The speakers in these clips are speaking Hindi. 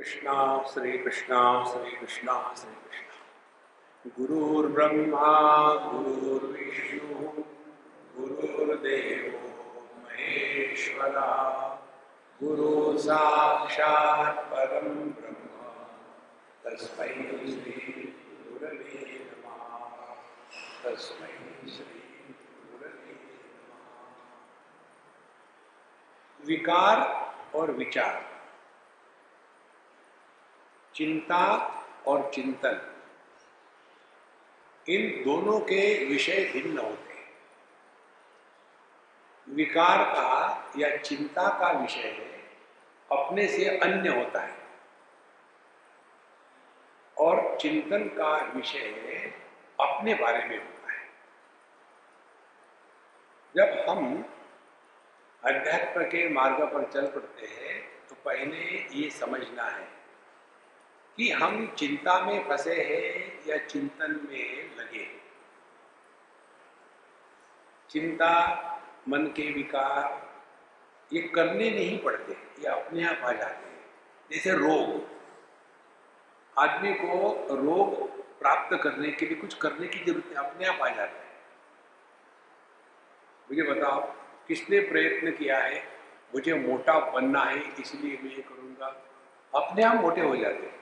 कृष्णा श्री कृष्णा श्री कृष्णा श्री कृष्णा गुरुर्ब्रह्मा, गुरुर्विष्णु, गुरुर्देव महेश्वरा। गुरु साक्षात् परम ब्रह्म, तस्मै श्री गुरवे नमः। तस्मै श्री गुरवे नमः। विकार और विचार। चिंता और चिंतन। इन दोनों के विषय भिन्न होते हैं। विकार का या चिंता का विषय अपने से अन्य होता है। और चिंतन का विषय अपने बारे में होता है। जब हम अध्यात्म के मार्ग पर चल पड़ते हैं तो पहले ये समझना है कि हम चिंता में फंसे हैं या चिंतन में लगे चिंता, मन के विकार, ये करने नहीं पड़ते, ये अपने आप आ जाते हैं। जैसे रोग। आदमी को रोग प्राप्त करने के लिए, कुछ करने की ज़रूरत अपने आप आ जाता है। मुझे बताओ, किसने प्रयत्न किया है? मुझे मोटा बनना है, इसलिए मैं ये करूँगा। अपने आप मोटे हो जाते हैं।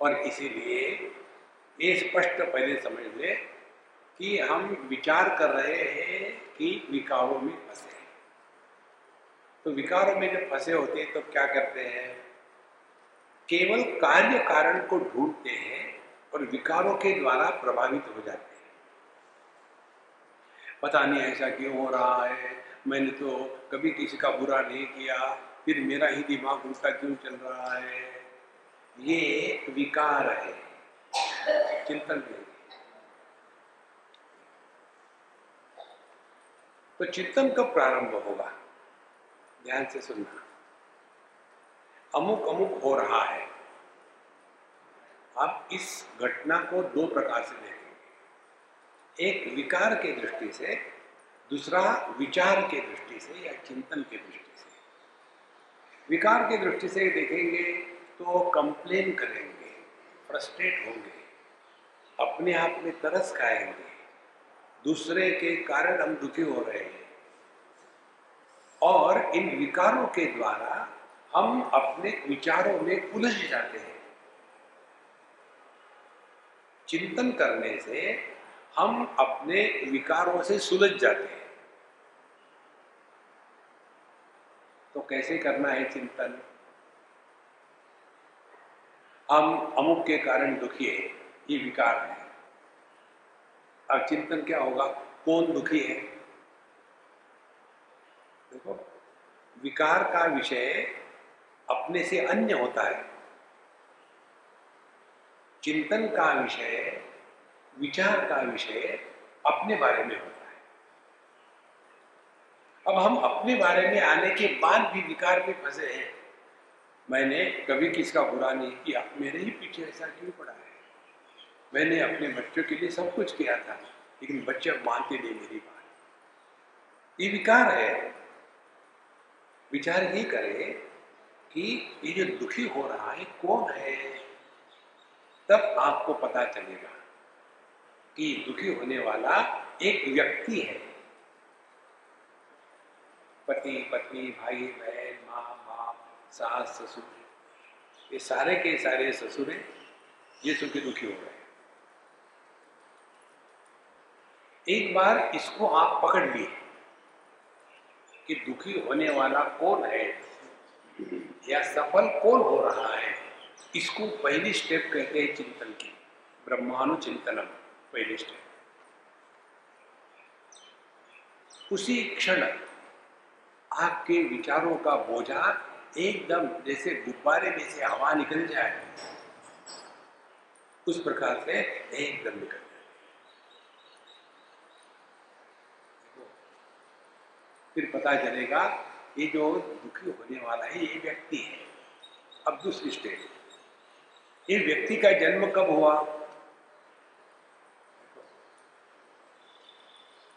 और इसीलिए ये स्पष्ट पहले समझ ले कि हम विचार कर रहे हैं कि विकारों में फंसे तो विकारों में जब फंसे होते हैं तो क्या करते हैं? केवल कार्य कारण को ढूंढते हैं और विकारों के द्वारा प्रभावित हो जाते हैं। पता नहीं ऐसा क्यों हो रहा है? मैंने तो कभी किसी का बुरा नहीं किया, फिर मेरा ही दिमाग उल्टा क्यों चल रहा है? ये विकार है। चिंतन नहीं तो चिंतन कब प्रारंभ होगा। ध्यान से सुनना। अमुक अमुक हो रहा है। आप इस घटना को दो प्रकार से देखेंगे। एक विकार के दृष्टि से, दूसरा विचार के दृष्टि से या चिंतन के दृष्टि से। विकार के दृष्टि से देखेंगे। तो कंप्लेन करेंगे फ्रस्ट्रेट होंगे, अपने आप में तरस खाएँगे, दूसरे के कारण हम दुखी हो रहे हैं। और इन विकारों के द्वारा हम अपने विचारों में उलझ जाते हैं। चिंतन करने से हम अपने विकारों से सुलझ जाते हैं। तो कैसे करना है चिंतन? हम अमुक के कारण दुखी है, ये विकार है। अब चिंतन क्या होगा? कौन दुखी है? देखो, विकार का विषय अपने से अन्य होता है। चिंतन का विषय, विचार का विषय अपने बारे में होता है। अब हम अपने बारे में आने के बाद भी विकार में फंसे हैं। मैंने कभी किसका बुरा नहीं किया। मेरे ही पीछे ऐसा क्यों पड़ा है? मैंने अपने बच्चों के लिए सब कुछ किया था, लेकिन बच्चे मानते नहीं मेरी बात। ये विकार है। विचार ये करे कि ये जो दुखी हो रहा है, कौन है? तब आपको पता चलेगा कि दुखी होने वाला एक व्यक्ति है। पति, पत्नी, भाई, बहन सास ससुर ये सारे के सारे ससुर ये सुखी दुखी हो गए एक बार इसको आप पकड़ लिए कि दुखी होने वाला कौन है या सफल कौन हो रहा है, इसको पहली स्टेप कहते हैं चिंतन की, ब्रह्मानुचिंतनम, पहली स्टेप उसी क्षण आपके विचारों का बोझा एकदम जैसे गुब्बारे में से हवा निकल जाए, उस प्रकार से एकदम निकल जाए। फिर पता चलेगा ये जो दुखी होने वाला है, ये व्यक्ति है। अब दूसरी स्टेज ये व्यक्ति का जन्म कब हुआ?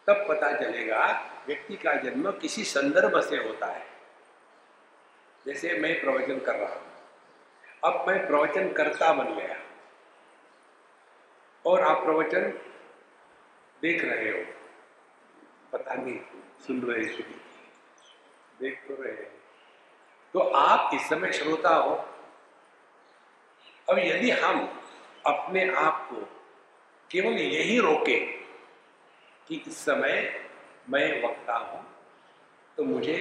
तब पता चलेगा व्यक्ति का जन्म किसी संदर्भ से होता है। जैसे मैं प्रवचन कर रहा हूँ। अब मैं प्रवचन करता बन गया। और आप प्रवचन देख रहे हो। पता नहीं, सुन रहे हो देख तो रहे हो। तो आप इस समय श्रोता हो। अब यदि हम अपने आप को केवल यही रोके कि इस समय मैं वक्ता हूँ तो मुझे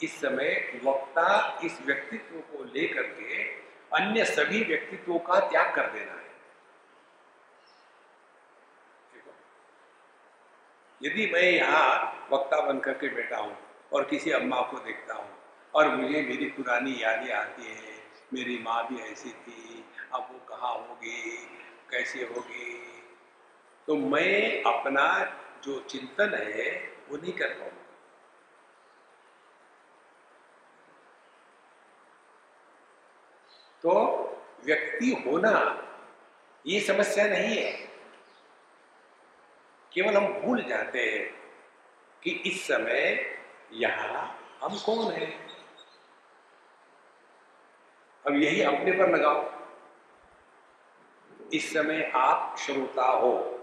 इस समय वक्ता इस व्यक्तित्व को लेकर के अन्य सभी व्यक्तित्वों का त्याग कर देना है। यदि मैं यहाँ वक्ता बनकर के बैठा हूँ और किसी अम्मा को देखता हूँ और मुझे मेरी पुरानी यादें आती है, मेरी माँ भी ऐसी थी, अब वो कहाँ होगी, कैसे होगी तो मैं अपना जो चिंतन है वो नहीं कर पाऊँगा। तो व्यक्ति होना ये समस्या नहीं है। केवल हम भूल जाते हैं कि इस समय यहाँ हम कौन हैं। अब यही अपने पर लगाओ। इस समय आप श्रोता हो।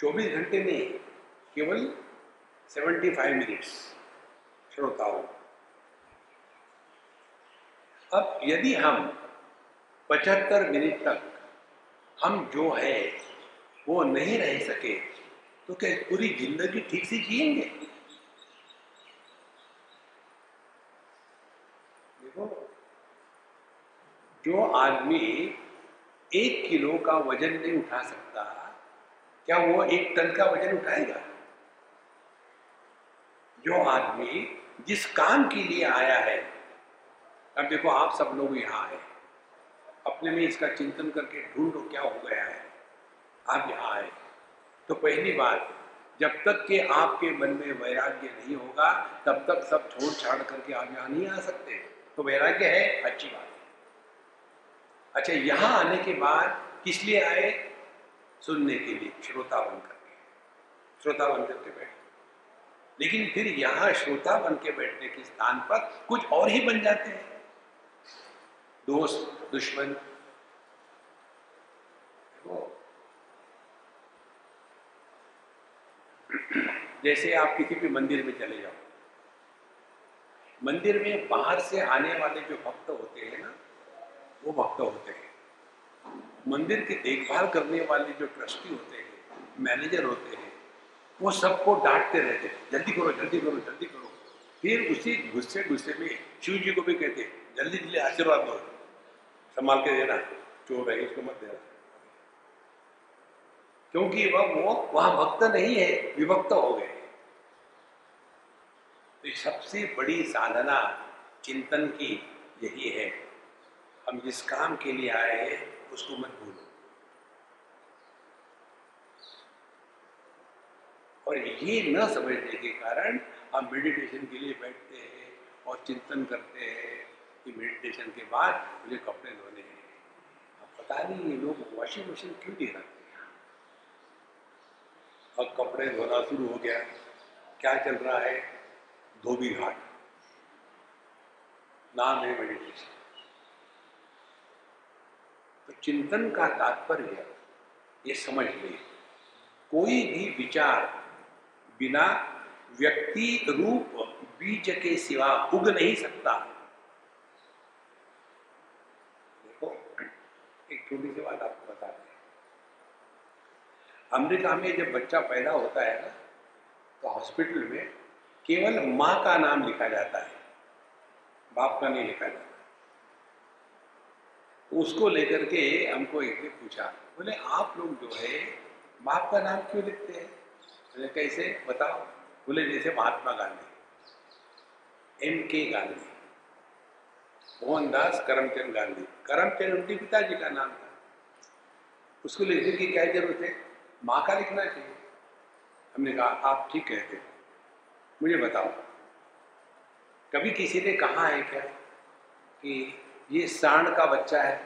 24 घंटे नहीं, केवल 75 मिनट्स श्रोता हो। अब यदि हम 75 मिनट तक हम जो है, वो नहीं रह सके तो क्या पूरी ज़िंदगी ठीक से जिएँगे? देखो, जो आदमी एक किलो का वज़न नहीं उठा सकता, क्या वो एक टन का वज़न उठाएगा? जो आदमी जिस काम के लिए आया है अब देखो, आप सब लोग यहाँ आए अपने में इसका चिंतन करके ढूंढो क्या हो गया है। आप यहाँ आए तो पहली बात, जब तक के आपके मन में वैराग्य नहीं होगा, तब तक सब छोड़ छाड़ करके आप यहाँ नहीं आ सकते। तो वैराग्य है, अच्छी बात अच्छा यहाँ आने के बाद किस लिए आए? सुनने के लिए श्रोता बन करके। श्रोता बन करके बैठे। लेकिन फिर यहाँ श्रोता बन के बैठने के स्थान पर कुछ और ही बन जाते हैं। दोस्त, दुश्मन। जैसे आप किसी भी मंदिर में चले जाओ। मंदिर में बाहर से आने वाले जो भक्त होते हैं ना, वो भक्त होते हैं। मंदिर की देखभाल करने वाले जो ट्रस्टी होते हैं, मैनेजर होते हैं, वो सबको डांटते रहते हैं। जल्दी करो जल्दी करो जल्दी करो। फिर उसी गुस्से गुस्से में शिव जी को भी कहते हैं, जल्दी जल्दी आशीर्वाद दो। संभाल के देना चोर है इसको मत देना। क्योंकि वह वो, वहाँ भक्त नहीं है, विभक्त हो गए। तो सबसे बड़ी साधना, चिंतन की यही है। हम जिस काम के लिए आए हैं, उसको मत भूलो। और ये न समझने के कारण हम मेडिटेशन के लिए बैठते हैं और चिंतन करते हैं। कि मेडिटेशन के बाद मुझे कपड़े धोने हैं। अब पता नहीं ये लोग वॉशिंग मशीन क्यों नहीं रखते अब कपड़े धोना शुरू हो गया। क्या चल रहा है? धोबी घाट। नाम है मेडिटेशन तो चिंतन का तात्पर्य ये समझ ले। कोई भी विचार बिना व्यक्ति रूप बीज के सिवा उग नहीं सकता देखो एक छोटी सी बात आपको बता दें। अमेरिका में जब बच्चा पैदा होता है ना तो हॉस्पिटल में केवल माँ का नाम लिखा जाता है, बाप का नहीं लिखा जाता उसको लेकर के हमको एक ने पूछा, बोले, आप लोग जो है, बाप का नाम क्यों लिखते हैं? बोले, कैसे? बताओ। बोले, जैसे महात्मा गांधी, एम के गांधी, मोहनदास करमचंद गांधी। करमचंद उनके पिताजी का नाम था। उसको लिखने की क्या ज़रूरत है? माँ का लिखना चाहिए। हमने कहा, आप ठीक कहते हैं। मुझे बताओ, कभी किसी ने कहा है क्या कि ये सांड का बच्चा है?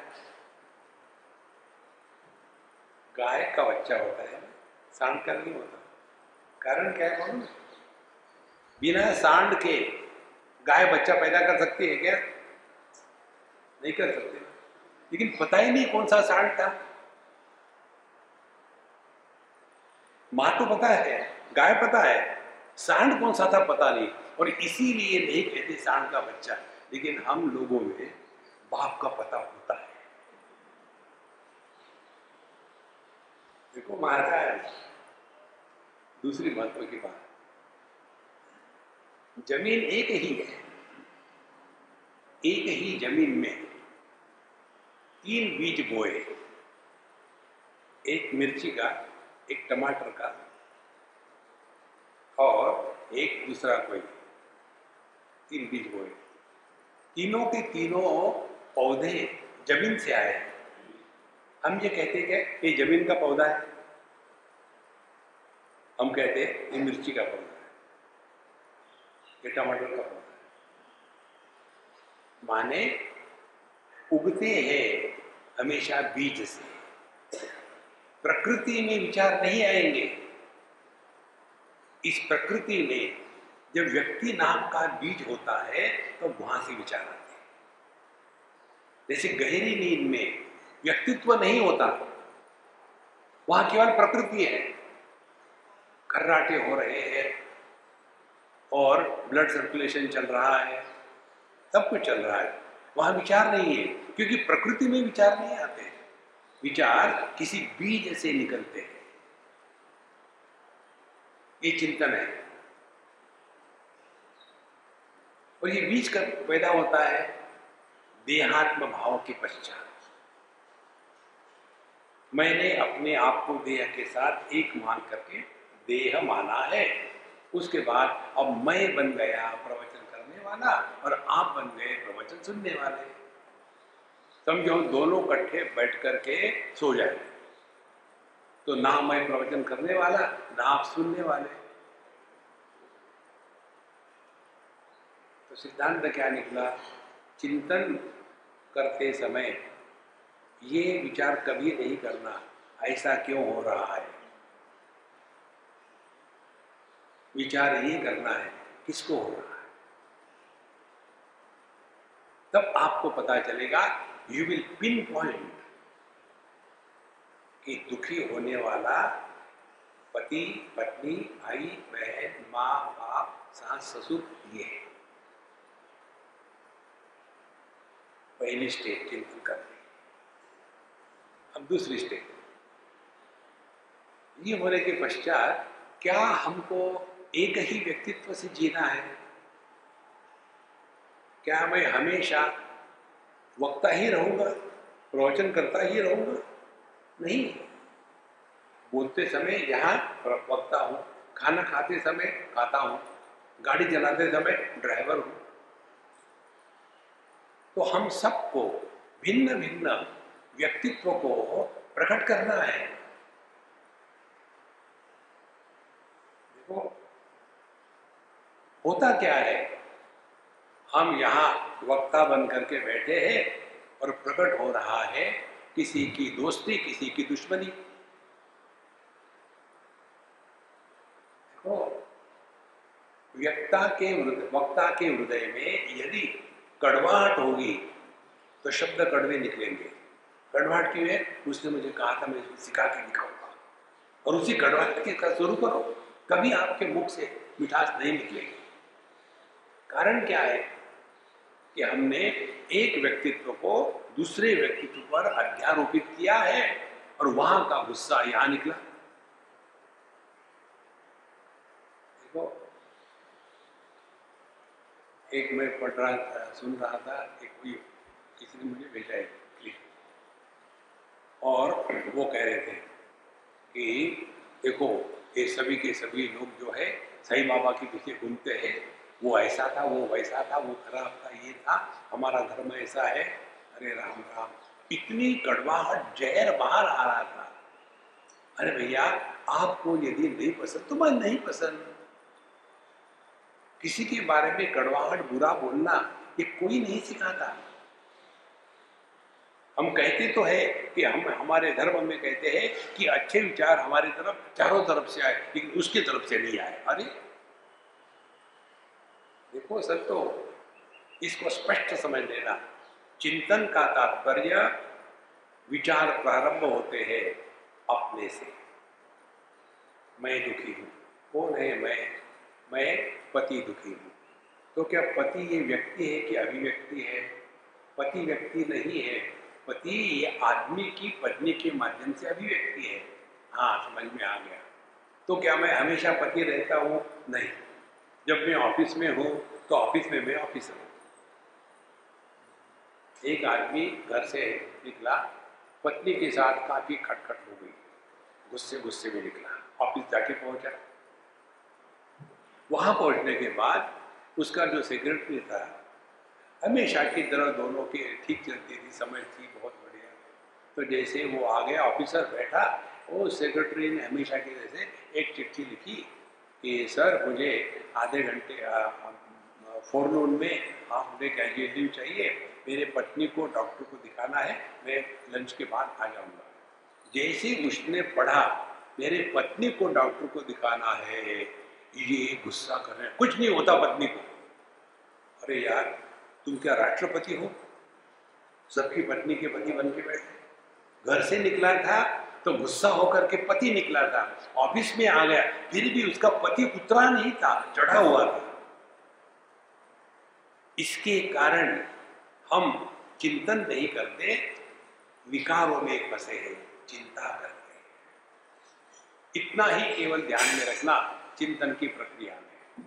गाय का बच्चा होता है। सांड का नहीं होता। कारण क्या है बिना सांड के गाय बच्चा पैदा कर सकती है क्या? नहीं कर सकते। लेकिन पता ही नहीं कौन सा सांड था। माँ तो पता है, गाय पता है, सांड कौन सा था पता नहीं, और इसीलिए नहीं कहते सांड का बच्चा, लेकिन हम लोगों में बाप का पता होता है। देखो, महाराज, दूसरी महत्व की बात। ज़मीन एक ही है, एक ही ज़मीन में तीन बीज बोए। एक मिर्ची का, एक टमाटर का, और एक दूसरा कोई। तीन बीज बोए। तीनों के तीनों पौधे ज़मीन से आए हम ये कहते क्या, ये ज़मीन का पौधा है। हम कहते हैं ये मिर्ची का पौधा है। ये टमाटर का पौधा है। माने उगते हैं। हमेशा बीज से। प्रकृति में विचार नहीं आएँगे। इस प्रकृति में जब व्यक्ति नाम का बीज होता है तो वहाँ से विचार आते हैं। जैसे गहरी नींद में व्यक्तित्व नहीं होता, वहाँ केवल प्रकृति है। कर्राटे हो रहे हैं और ब्लड सर्कुलेशन चल रहा है, सब कुछ चल रहा है। वहाँ विचार नहीं है, क्योंकि प्रकृति में विचार नहीं आते विचार किसी बीज से निकलते हैं। ये चिंतन है। और ये बीज कब पैदा होता है देहात्म भाव के पश्चात। मैंने अपने आप को देह के साथ एक मान करके देह माना है। उसके बाद अब मैं बन गया, प्रवचन वाला और आप बन गए, प्रवचन सुनने वाले। समझो दोनों इकट्ठे बैठ करके सो जाए। तो ना मैं प्रवचन करने वाला, ना आप सुनने वाले। तो सिद्धांत क्या निकला? चिंतन करते समय ये विचार कभी नहीं करना, ऐसा क्यों हो रहा है? विचार ये करना है, किसको हो रहा है? तब आपको पता चलेगा यू विल पिन पॉइंट कि दुखी होने वाला पति, पत्नी, भाई, बहन, माँ, बाप, सास, ससुर, ये है। पहली स्टेज चिंतन करने अब दूसरी स्टेज ये होने के पश्चात क्या हमको एक ही व्यक्तित्व से जीना है? क्या मैं हमेशा वक्ता ही रहूँगा, प्रवचन करता ही रहूँगा? नहीं। बोलते समय यहाँ वक्ता हूँ, खाना खाते समय खाता हूँ, गाड़ी चलाते समय ड्राइवर हूँ। तो हम सबको भिन्न भिन्न व्यक्तित्व को प्रकट करना है। देखो, होता क्या है? हम यहाँ वक्ता बन करके बैठे हैं और प्रकट हो रहा है किसी की दोस्ती, किसी की दुश्मनी। देखो, व्यक्ता के वक्ता के हृदय में यदि कड़वाहट होगी तो शब्द कड़वे निकलेंगे। कड़वाहट क्यों है? उसने मुझे कहा था, मैं सिखा के दिखाऊँगा। और उसी कड़वाहट के शुरू करो, कभी आपके मुख से मिठास नहीं निकलेगी। कारण क्या है? कि हमने एक व्यक्तित्व को दूसरे व्यक्तित्व पर अध्यारोपित किया है और वहाँ का गुस्सा यहाँ निकला। देखो, एक मैं पढ़ रहा था, सुन रहा था, एक कोई, किसी ने मुझे भेजा है क्लिप और वो कह रहे थे कि, देखो, ये सभी के सभी लोग जो है सही बाबा के पीछे घूमते हैं वो ऐसा था, वो वैसा था, वो खराब था ये था, हमारा धर्म ऐसा है। अरे राम राम। इतनी कड़वाहट जहर बाहर आ रहा था। अरे भैया, आपको यदि नहीं पसंद तो मैं नहीं पसंद। किसी के बारे में कड़वाहट, बुरा बोलना, ये कोई नहीं सिखाता। हम कहते तो है कि हम, हमारे धर्म में कहते हैं कि अच्छे विचार हमारी तरफ़ चारों तरफ़ से आए, लेकिन उसकी तरफ़ से नहीं आए। अरे देखो सर तो इसको स्पष्ट समझ लेना। चिंतन का तात्पर्य विचार प्रारंभ होते हैं अपने से। मैं दुखी हूँ। कौन है मैं? मैं पति दुखी हूँ। तो क्या पति ये व्यक्ति है कि अभिव्यक्ति है? पति व्यक्ति नहीं है। पति ये आदमी की पत्नी के माध्यम से अभिव्यक्ति है। हाँ समझ में आ गया। तो क्या मैं हमेशा पति रहता हूँ? नहीं। जब मैं ऑफ़िस में हूँ तो ऑफ़िस में मैं ऑफिसर एक आदमी घर से निकला, पत्नी के साथ काफ़ी खटखट हो गई। गुस्से गुस्से में निकला, ऑफ़िस जाके पहुँचा। वहाँ पहुँचने के बाद उसका जो सेक्रेटरी था, हमेशा की तरह दोनों के ठीक चलती थी समझ थी बहुत बढ़िया। तो जैसे वो आ गया, ऑफिसर बैठा, वो सेक्रेटरी ने हमेशा की जैसे एक चिट्ठी लिखी कि, सर, मुझे आधे घंटे फोरनून में डे कैजुअल लीव चाहिए, मेरे पत्नी को डॉक्टर को दिखाना है, मैं लंच के बाद आ जाऊँगा. जैसे उसने पढ़ा, मेरे पत्नी को डॉक्टर को दिखाना है, ये गुस्सा कर रहे हैं। कुछ नहीं होता पत्नी को। अरे यार, तुम क्या राष्ट्रपति हो? सबकी पत्नी के पति बन के बैठे। घर से निकला था तो गुस्सा होकर के पति निकला था। ऑफ़िस में आ गया, फिर भी उसका पति उतरा नहीं था, चढ़ा हुआ था। इसके कारण हम चिंतन नहीं करते, विकारों में फंसे हैं, चिंता करते हैं। इतना ही केवल ध्यान में रखना चिंतन की प्रक्रिया में।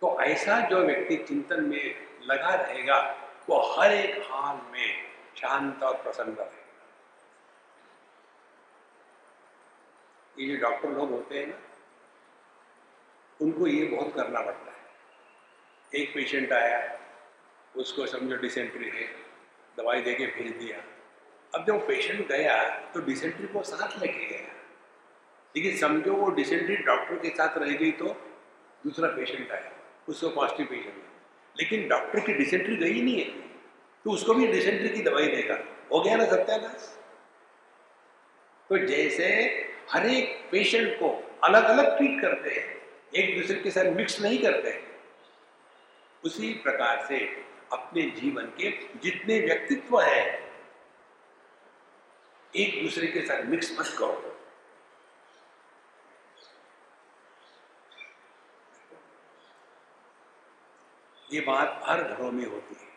तो ऐसा जो व्यक्ति चिंतन में लगा रहेगा, वो हर एक हाल में शांत और प्रसन्न रहेगा। ये जो डॉक्टर लोग होते हैं ना, उनको ये बहुत करना पड़ता है। एक पेशेंट आया, उसको समझो डिसेंट्री है, दवाई दे के भेज दिया। अब जब पेशेंट गया तो डिसेंट्री को साथ लेके गया। लेकिन समझो वो डिसेंट्री डॉक्टर के साथ रह गई तो दूसरा पेशेंट आया, उसको पॉजिटिव पेशेंट लेकिन डॉक्टर की डिसेंट्री गई नहीं है तो उसको भी डिसेंट्री की दवाई देगा। हो गया ना सत्यानाश? तो जैसे हर एक पेशेंट को अलग अलग ट्रीट करते हैं, एक दूसरे के साथ मिक्स नहीं करते हैं उसी प्रकार से अपने जीवन के जितने व्यक्तित्व है, एक दूसरे के साथ मिक्स मत करो। ये बात हर घरों में होती है।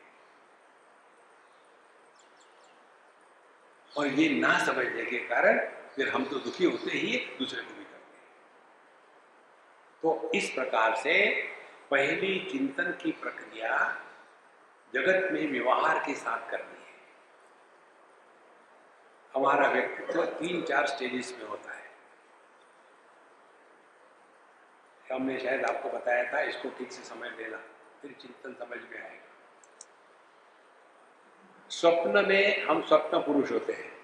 और ये ना समझने के कारण फिर हम तो दुखी होते ही दूसरे को भी करते हैं। तो इस प्रकार से पहली चिंतन की प्रक्रिया जगत में व्यवहार के साथ करनी है। हमारा व्यक्तित्व तीन चार स्टेजेस में होता है। हमने शायद आपको बताया था, इसको ठीक से समझ लेना फिर चिंतन समझ में आएगा। स्वप्न में हम स्वप्न पुरुष होते हैं।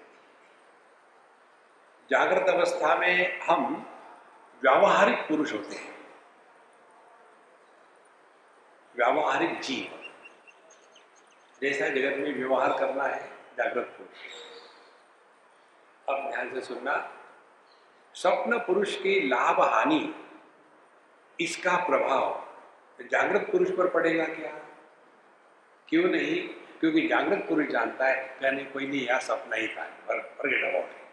जागृत अवस्था में हम व्यावहारिक पुरुष होते हैं। व्यावहारिक जीव। जैसा जगत में व्यवहार करना है, जागृत पुरुष अब ध्यान से सुनना। स्वप्न पुरुष की लाभ हानि, इसका प्रभाव जागृत पुरुष पर पड़ेगा क्या? क्यों नहीं? क्योंकि जागृत पुरुष जानता है, कहने कोई नहीं, यह सपना ही था फॉरगेट अबाउट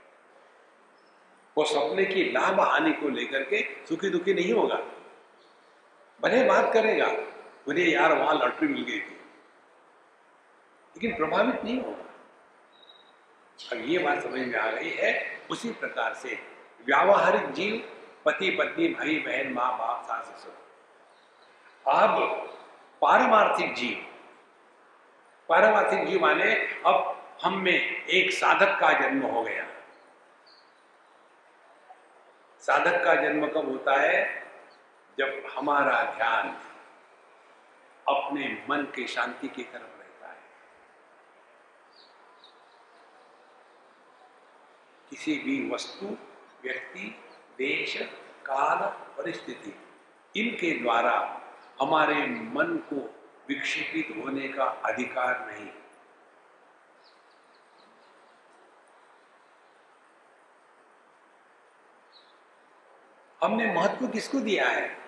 वो सपने की लाभ हानि को लेकर के सुखी दुखी नहीं होगा। भले बात करेगा मुझे यार वहाँ लॉटरी मिल गई थी। लेकिन प्रभावित नहीं होगा अब ये बात समझ में आ गई है, उसी प्रकार से व्यावहारिक जीव, पति, पत्नी, भाई, बहन, माँ, बाप, सास, ससुर। अब पारमार्थिक जीव। पारमार्थिक जीव माने अब हम में एक साधक का जन्म हो गया। साधक का जन्म कब होता है? जब हमारा ध्यान अपने मन की शांति की तरफ़ रहता है। किसी भी वस्तु, व्यक्ति, देश, काल, परिस्थिति, इनके द्वारा हमारे मन को विक्षेपित होने का अधिकार नहीं। हमने महत्व किसको दिया है?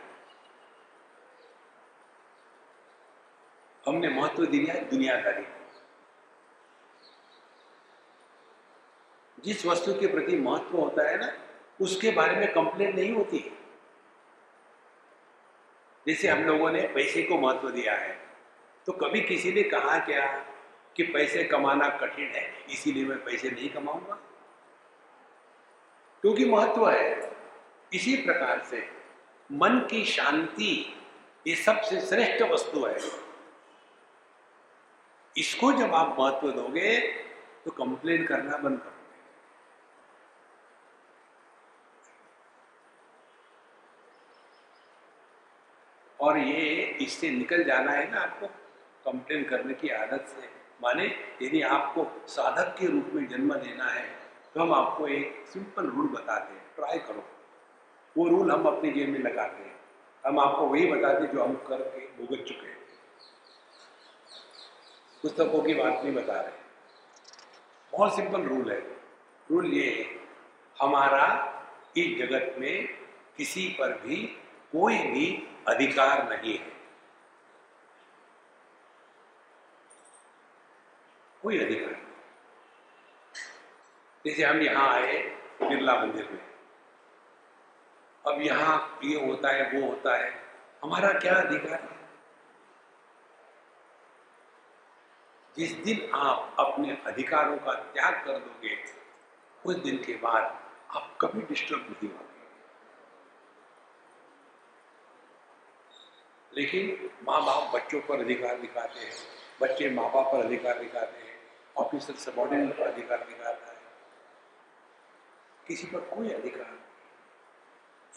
हमने महत्व दिया है, दुनियादारी। जिस वस्तु के प्रति महत्व होता है ना, उसके बारे में कंप्लेन नहीं होती जैसे हम लोगों ने पैसे को महत्व दिया है तो कभी किसी ने कहा क्या कि पैसे कमाना कठिन है, इसीलिए मैं पैसे नहीं कमाऊँगा? क्योंकि महत्व है। इसी प्रकार से मन की शांति ये सबसे श्रेष्ठ वस्तु है। इसको जब आप महत्व दोगे तो कंप्लेन करना बंद करो और ये इससे निकल जाना है ना आपको कंप्लेन करने की आदत से। माने यदि आपको साधक के रूप में जन्म लेना है तो हम आपको एक सिंपल रूल बताते हैं। ट्राई करो। वो रूल हम अपने जेब में लगाते हैं। हम आपको वही बताते जो हम करके भुगत चुके हैं। पुस्तकों की बात नहीं बता रहे। बहुत सिंपल रूल है। रूल ये है, हमारा इस जगत में किसी पर भी कोई भी अधिकार नहीं है। कोई अधिकार नहीं। जैसे हम यहाँ आए बिरला मंदिर में। अब यहाँ ये होता है, वो होता है। हमारा क्या अधिकार है? जिस दिन आप अपने अधिकारों का त्याग कर दोगे, उस दिन के बाद आप कभी डिस्टर्ब नहीं होंगे। लेकिन माँ बाप बच्चों पर अधिकार दिखाते हैं, बच्चे माँ बाप पर अधिकार दिखाते हैं ऑफिसर सबॉर्डिनेट पर अधिकार दिखाता है। किसी पर कोई अधिकार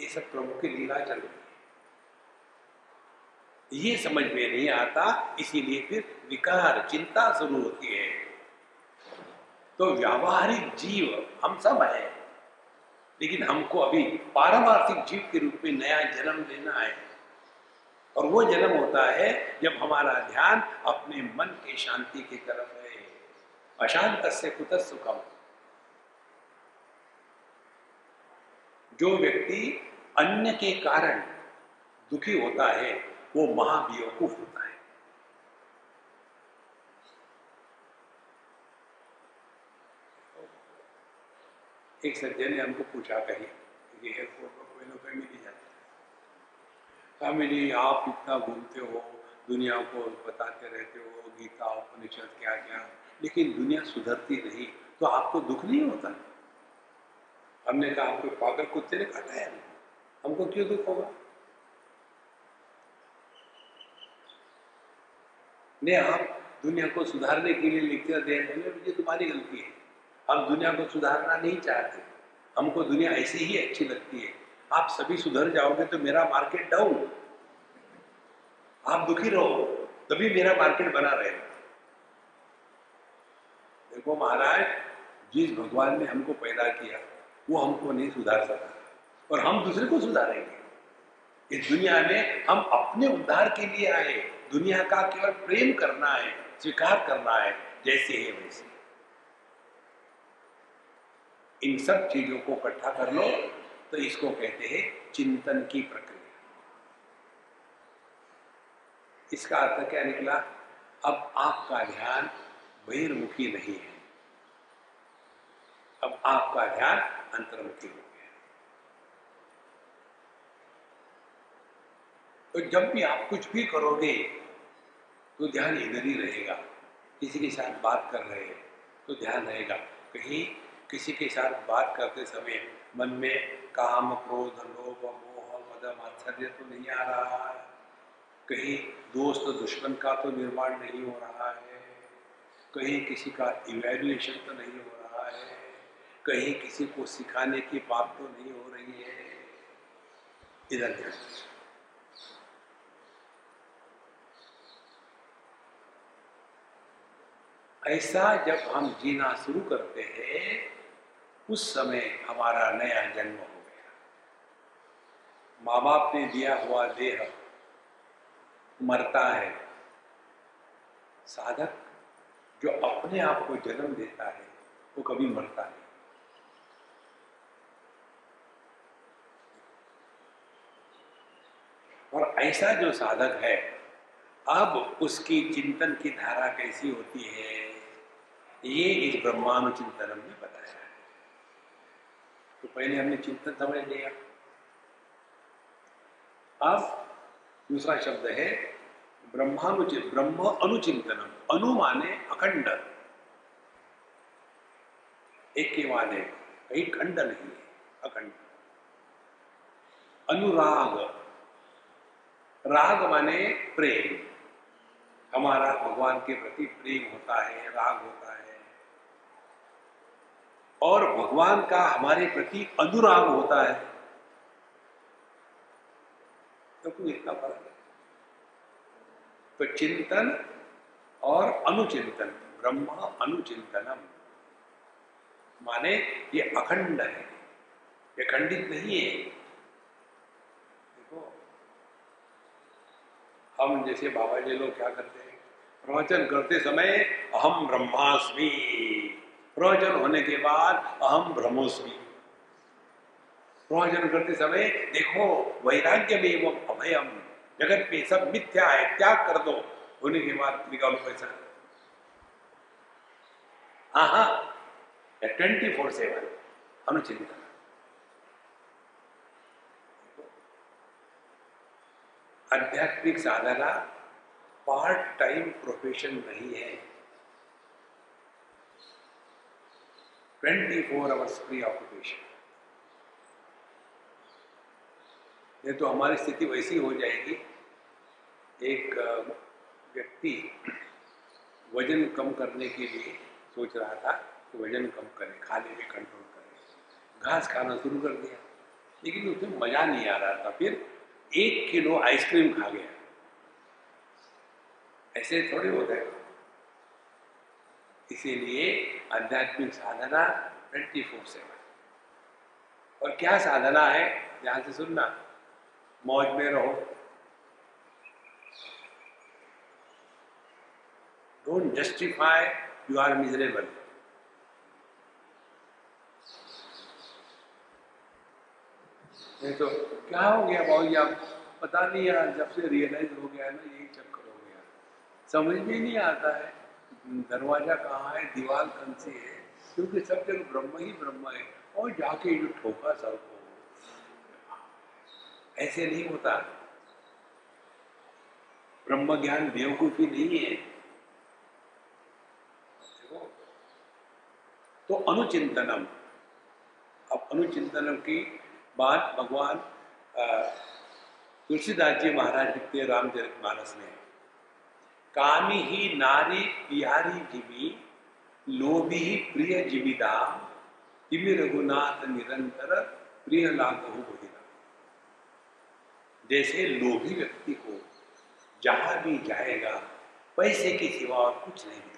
ये सब प्रभु की लीला चल रही है। ये समझ में नहीं आता, इसीलिए फिर विकार, चिंता शुरू होती है। तो व्यावहारिक जीव हम सब हैं, लेकिन हमको अभी पारमार्थिक जीव के रूप में नया जन्म लेना है। और वो जन्म होता है जब हमारा ध्यान अपने मन की शांति की तरफ़ है। अशांत से कुत सुखम। जो व्यक्ति अन्य के कारण दुखी होता है वो महावियोकूफ होता है। एक सज्जन ने हमको पूछा कहीं एयरपोर्ट पर कोई लोग मिली जाता फैमिली आप इतना घूमते हो, दुनिया को बताते रहते हो, गीता, उपनिषद, क्या क्या, लेकिन दुनिया सुधरती नहीं तो आपको दुख नहीं होता? हमने कहा आपको पागल कुत्ते ने काटा है? हमको क्यों दुख होगा? ने आप दुनिया को सुधारने के लिए लिखते दे रहे ये तुम्हारी गलती है। हम दुनिया को सुधारना नहीं चाहते। हमको दुनिया ऐसी ही अच्छी लगती है। आप सभी सुधर जाओगे तो मेरा मार्केट डाउन आप दुखी रहो तभी मेरा मार्केट बना रहेगा। देखो महाराज, जिस भगवान ने हमको पैदा किया, वो हमको नहीं सुधार सका और हम दूसरे को सुधारेंगे। इस दुनिया में हम अपने उद्धार के लिए आए। दुनिया का केवल प्रेम करना है, स्वीकार करना है, जैसे है वैसे। इन सब चीज़ों को इकट्ठा कर लो तो इसको कहते हैं चिंतन की प्रक्रिया। इसका अर्थ क्या निकला? अब आपका ध्यान बहिर्मुखी नहीं है। अब आपका ध्यान अंतर्मुखी हो तो जब भी आप कुछ भी करोगे तो ध्यान इधर ही रहेगा। किसी के साथ बात कर रहे हैं तो ध्यान रहेगा। कहीं किसी के साथ बात करते समय मन में काम, क्रोध, लोभ, मोह, मद आश्चर्य तो नहीं आ रहा है। कहीं दोस्त, दुश्मन का तो निर्माण नहीं हो रहा है। कहीं किसी का इवेल्युएशन तो नहीं हो रहा है। कहीं किसी को सिखाने की बात तो नहीं हो रही है। इधर ध्यान ऐसा जब हम जीना शुरू करते हैं, उस समय हमारा नया जन्म हो गया। माँ बाप ने दिया हुआ देह मरता है। साधक जो अपने आप को जन्म देता है, वो कभी मरता नहीं। और ऐसा जो साधक है अब उसकी चिंतन की धारा कैसी होती है? ये इस ब्रह्मानुचिंतन में बताया है। तो पहले हमने चिंतन समझ लिया। अब दूसरा शब्द है ब्रह्मानुचित ब्रह्म अनुचिंतनम। अनु माने अखंड। एक के है कहीं खंड नहीं है अखंड। अनुराग। राग माने प्रेम। हमारा भगवान के प्रति प्रेम होता है, राग होता है। और भगवान का हमारे प्रति अनुराग होता है। तो कोई इतना फ़र्क है तो चिंतन और अनुचिंतन, ब्रह्मा अनुचिंतनम। माने ये अखंड है, ये खंडित नहीं है। हम जैसे बाबा जी लोग क्या करते हैं? प्रवचन करते समय अहम ब्रह्मास्मि। प्रवचन होने के बाद अहम ब्रह्मोस्मि। प्रवचन करते समय देखो, वैराग्य में वो अभयम। जगत में सब मिथ्या है त्याग कर दो? होने के बाद निकालो पैसा। हाँ हाँ ट्वेंटी फोर सेवन। अनुचिंतन आध्यात्मिक साधना पार्ट टाइम प्रोफेशन नहीं है। Twenty four hours free occupation ये तो हमारी स्थिति वैसी हो जाएगी, एक, व्यक्ति वज़न कम करने के लिए सोच रहा था कि वज़न कम करे, खाने में कंट्रोल करे। घास खाना शुरू कर दिया, लेकिन उसमें मज़ा नहीं आ रहा था। फिर एक किलो आइसक्रीम खा गया। ऐसे थोड़ी होता है। इसीलिए आध्यात्मिक साधना ट्वेंटी फोर सेवन और क्या साधना है? ध्यान से सुनना। मौज में रहो। Don't justify you are miserable नहीं तो क्या हो गया भाई? आप पता नहीं यार, जब से रियलाइज़ हो गया ना, यही चक्कर हो गया। समझ में नहीं आता है दरवाज़ा कहाँ है, दीवार कौन सी है? क्योंकि सब जगह ब्रह्म ही ब्रह्म है, और जाके जो ठोका सबको ऐसे नहीं होता। ब्रह्म ज्ञान बेवकूफ़ी नहीं है। तो अनुचिंतनम। अब अनुचिंतनम की बात भगवान तुलसीदास जी महाराज लिखते रामचरित मानस में कामी ही नारी प्यारी जिमी, लोभी ही प्रिय जिमिदाम तिमि रघुनाथ निरंतर प्रिय लाभ बुधिना जैसे लोभी व्यक्ति को जहाँ भी जाएगा, पैसे की सिवा और कुछ नहीं मिलता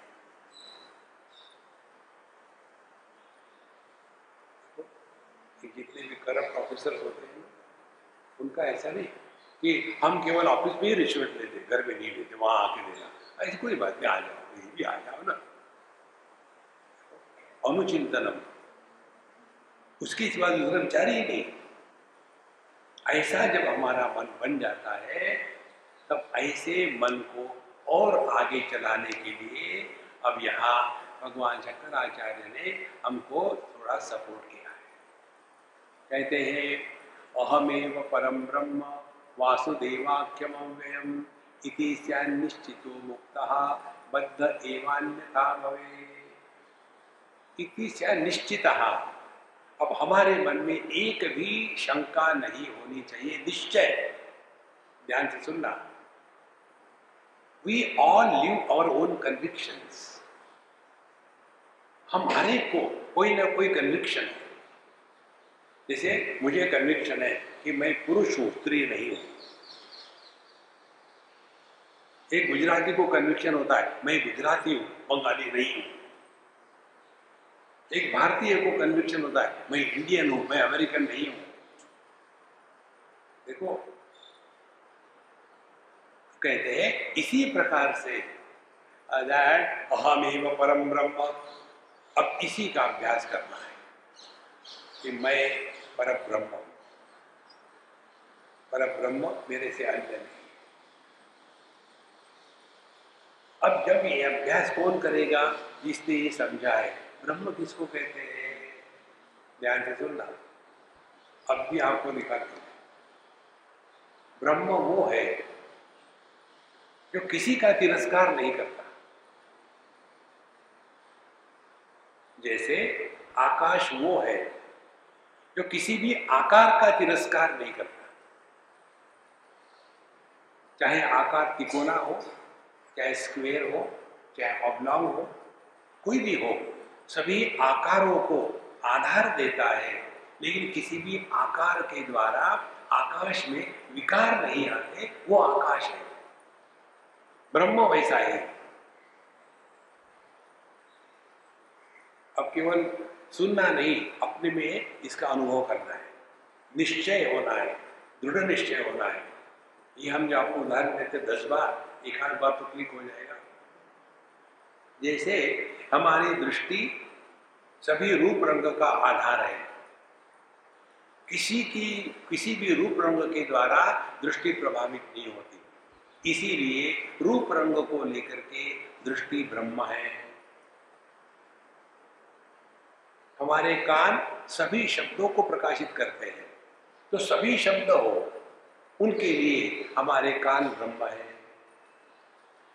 जितने भी करप्ट ऑफिसर होते हैं, उनका ऐसा नहीं कि हम केवल ऑफ़िस में ही रिश्वत लेते घर में नहीं लेते वहाँ आके देना। ऐसी कोई बात नहीं, आ जाओ कहीं भी आ जाओ ना। अनुचिंतनम उसकी सिवा दूसरा विचार ही नहीं। ऐसा जब हमारा मन बन जाता है, तब ऐसे मन को और आगे चलाने के लिए अब यहाँ भगवान शंकराचार्य ने हमको थोड़ा सपोर्ट किया। कहते हैं, अहमेव परम ब्रह्म वासुदेवाख्यम अव्ययम इति निश्चितो मुक्त, बद्ध एवान्यथा भवे इति निश्चित अब हमारे मन में एक भी शंका नहीं होनी चाहिए, निश्चय। ध्यान से सुनना। We all live our own convictions हम हर एक को कोई ना कोई कन्विक्शन है जैसे मुझे कन्विक्शन है कि मैं पुरुष हूँ, स्त्री नहीं हूँ। एक गुजराती को कन्विक्शन होता है, मैं गुजराती हूँ, बंगाली नहीं हूँ। एक भारतीय को कन्विक्शन होता है, मैं इंडियन हूँ, मैं अमेरिकन नहीं हूँ। देखो, कहते हैं, इसी प्रकार से अहमेव परम ब्रह्म। अब इसी का अभ्यास करना है कि मैं पर ब्रह्म पर ब्रह्म मेरे से अन्य नहीं। अब जब ये अभ्यास कौन करेगा जिसने ये समझा है? ब्रह्म किसको कहते हैं? ध्यान से सुनना। अब भी आपको दिखाते ब्रह्म वो है जो किसी का तिरस्कार नहीं करता। जैसे आकाश वो है जो किसी भी आकार का तिरस्कार नहीं करता। चाहे आकार तिकोना हो, चाहे स्क्वेयर हो, चाहे ऑब्लॉन्ग हो, कोई भी हो, सभी आकारों को आधार देता है, लेकिन किसी भी आकार के द्वारा आकाश में विकार नहीं आते, वो आकाश है। ब्रह्म वैसा है। अब केवल सुनना नहीं, अपने में इसका अनुभव करना है। निश्चय होना है, दृढ़ निश्चय होना है। ये हम जो आपको उदाहरण देते दस बार, एक आध बार तो क्लिक हो जाएगा। जैसे हमारी दृष्टि सभी रूप रंग का आधार है। किसी की, किसी भी रूप रंग के द्वारा दृष्टि प्रभावित नहीं होती। इसीलिए रूप रंग को लेकर के दृष्टि ब्रह्म है। हमारे कान सभी शब्दों को प्रकाशित करते हैं। तो सभी शब्द हो, उनके लिए हमारे कान ब्रह्म है।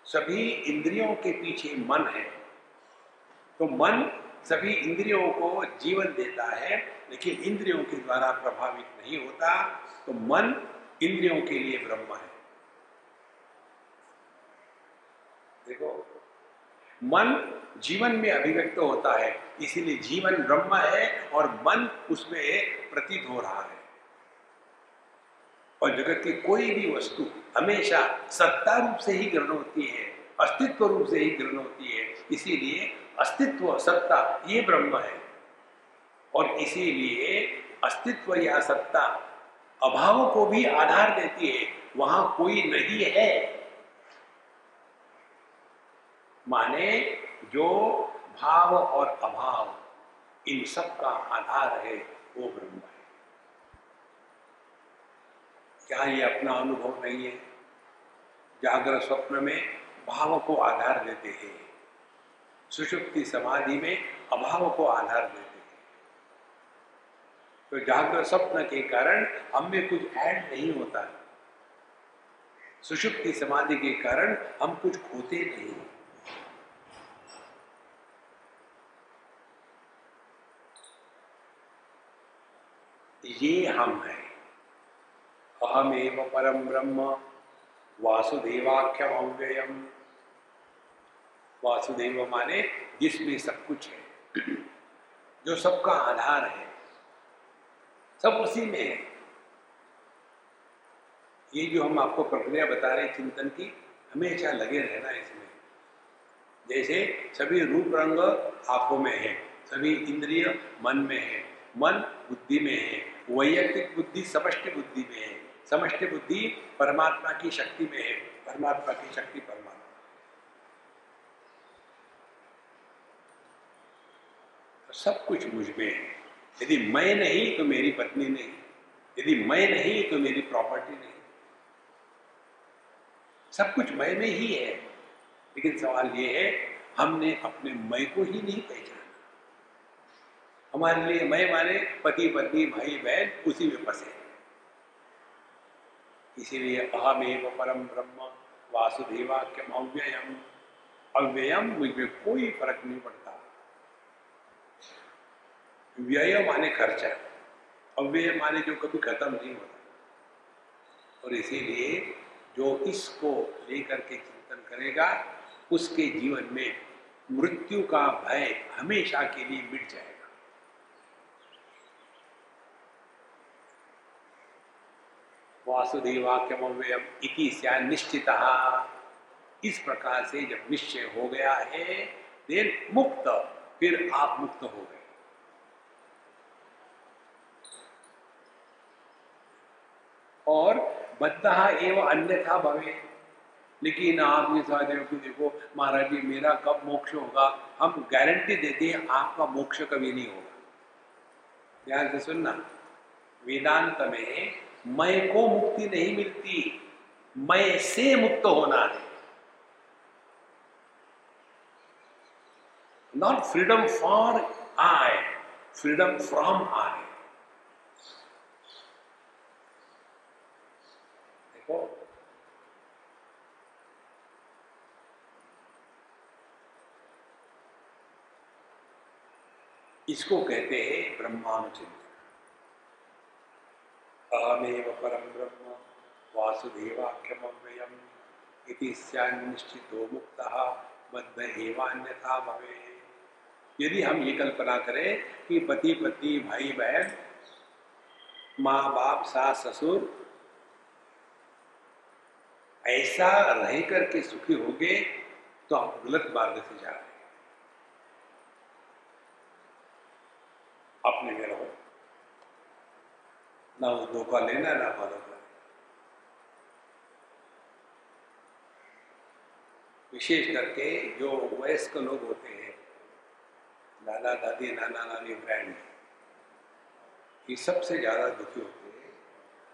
सभी इंद्रियों के पीछे मन है। तो मन सभी इंद्रियों को जीवन देता है, लेकिन इंद्रियों के द्वारा प्रभावित नहीं होता तो मन इंद्रियों के लिए ब्रह्म है। देखो, मन जीवन में अभिव्यक्त होता है। इसीलिए जीवन ब्रह्म है और मन उसमें प्रतीत हो रहा है। और जगत की कोई भी वस्तु हमेशा सत्ता रूप से ही ग्रहण होती है, अस्तित्व रूप से ही ग्रहण होती है। इसीलिए अस्तित्व, सत्ता, ये ब्रह्म है। और इसीलिए अस्तित्व या सत्ता अभाव को भी आधार देती है। वहाँ कोई नहीं है। माने जो भाव और अभाव इन सब का आधार है, वो ब्रह्म है। क्या ये अपना अनुभव नहीं है? जागृत स्वप्न में भाव को आधार देते हैं। सुषुप्ति समाधि में अभाव को आधार देते हैं। तो जागृत स्वप्न के कारण हम में कुछ ऐड नहीं होता। सुषुप्ति समाधि के कारण हम कुछ खोते नहीं। ये हम है। अहमेव परम ब्रह्म, वासुदेवाख्यम अव्ययम। वासुदेव माने जिसमें सब कुछ है। जो सबका आधार है। सब उसी में है। ये जो हम आपको प्रक्रिया बता रहे चिंतन की हमेशा लगे रहना इसमें। जैसे सभी रूप रंग आँखों में है, सभी इंद्रिय मन में है। मन बुद्धि में है। वैयक्तिक बुद्धि समष्टि बुद्धि में है। समष्टि बुद्धि परमात्मा की शक्ति में है। परमात्मा की शक्ति परमात्मा। तो सब कुछ मुझमें है। यदि मैं नहीं तो मेरी पत्नी नहीं। यदि मैं नहीं तो मेरी प्रॉपर्टी नहीं। सब कुछ मैं में ही है। लेकिन सवाल ये है, हमने अपने मैं को ही नहीं पहचाना। हमारे लिए मैं माने पति, पत्नी, भाई, बहन, उसी में फंसे। इसीलिए अहमेव परम ब्रह्म वासुदेवाक्यम अव्ययम। अव्ययम मुझमें कोई फ़र्क नहीं पड़ता। व्यय माने खर्चा। अव्यय माने जो कभी खत्म नहीं होता। और इसीलिए जो इसको लेकर के चिंतन करेगा, उसके जीवन में मृत्यु का भय हमेशा के लिए मिट जाएगा। वासुदेवाक्यमव्ययम इति निश्चित इस प्रकार से जब निश्चय हो गया है देन मुक्त, फिर आप मुक्त हो गए। और बद्धा एवं अन्यथा भवे। लेकिन आप ये साधे को देखो, महाराज जी, मेरा कब मोक्ष होगा? हम गारंटी देते हैं, आपका मोक्ष कभी नहीं होगा। ध्यान से सुनना। वेदांत में मैं को मुक्ति नहीं मिलती, मैं से मुक्त होना है। Not freedom for I freedom from I देखो। इसको कहते हैं ब्रह्मानुचिंतन अहमेव परम ब्रह्म वासुदेवाख्यमव्ययम् इति स्यान्निश्चितो मुक्तः बद्ध एवान्यथा भवे यदि हम ये कल्पना करें कि पति, पत्नी, भाई, बहन, माँ, बाप, सास, ससुर ऐसा रह करके सुखी हो गए तो हम गलत मार्ग से जा रहे हैं। अपने ना वो धोखा लेना है ना मानो विशेष करके जो वयस्क लोग होते हैं दादा दादी, नाना नानी ब्रांड, ये सबसे ज़्यादा दुखी होते हैं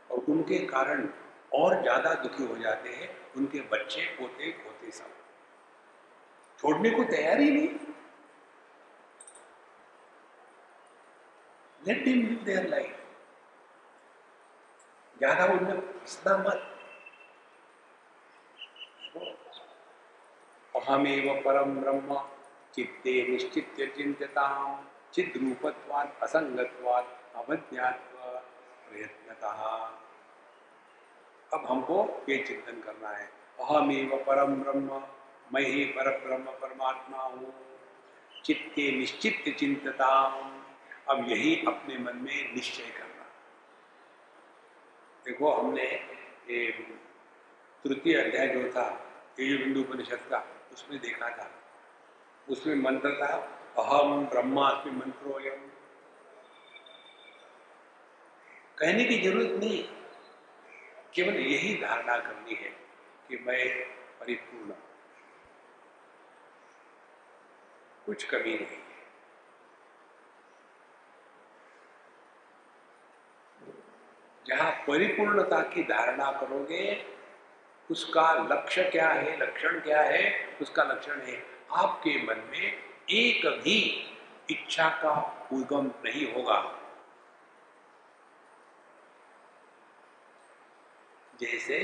और उनके कारण और ज़्यादा दुखी हो जाते हैं उनके बच्चे पोते पोते सब। छोड़ने को तैयार ही नहीं। Let him live their life ज़्यादा उनमें फंसना मत अहमेव परम ब्रह्म चित्ते निश्चित्य चिंतता चिद्रूपत्वाद असंगत्वाद अवध्यात्व प्रयत्नता अब हमको ये चिंतन करना है। अहमेव परम ब्रह्म, मैं ही पर ब्रह्म परमात्मा हूँ। चित्ते निश्चित चिंतता अब यही अपने मन में निश्चय करना देखो हमने तृतीय अध्याय जो था तेज बिंदु उपनिषद का, उसमें देखा था। उसमें मंत्र था अहम ब्रह्मास्मि मंत्रोयम कहने की ज़रूरत नहीं, केवल यही धारणा करनी है कि मैं परिपूर्ण कुछ कमी नहीं। जहाँ परिपूर्णता की धारणा करोगे, उसका लक्ष्य क्या है, लक्षण क्या है, उसका लक्षण है, आपके मन में एक भी इच्छा का उद्गम नहीं होगा। जैसे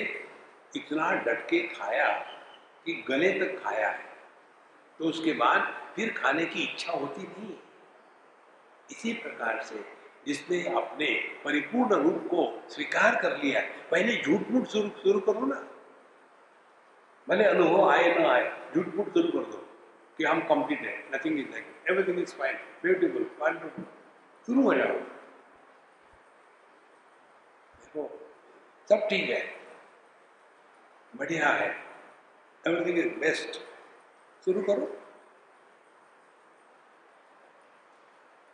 इतना डटके खाया कि गले तक खाया है तो उसके बाद फिर खाने की इच्छा होती नहीं। इसी प्रकार से जिसने अपने परिपूर्ण रूप को स्वीकार कर लिया पहले झूठ मूठ शुरू शुरू करो ना। भले अनुभव आए ना आए झूठ फूट शुरू कर दो कि हम कंप्लीट है nothing is like everything is fine beautiful शुरू हो जाओ। देखो, सब ठीक है, बढ़िया है एवरीथिंग इज़ बेस्ट शुरू करो।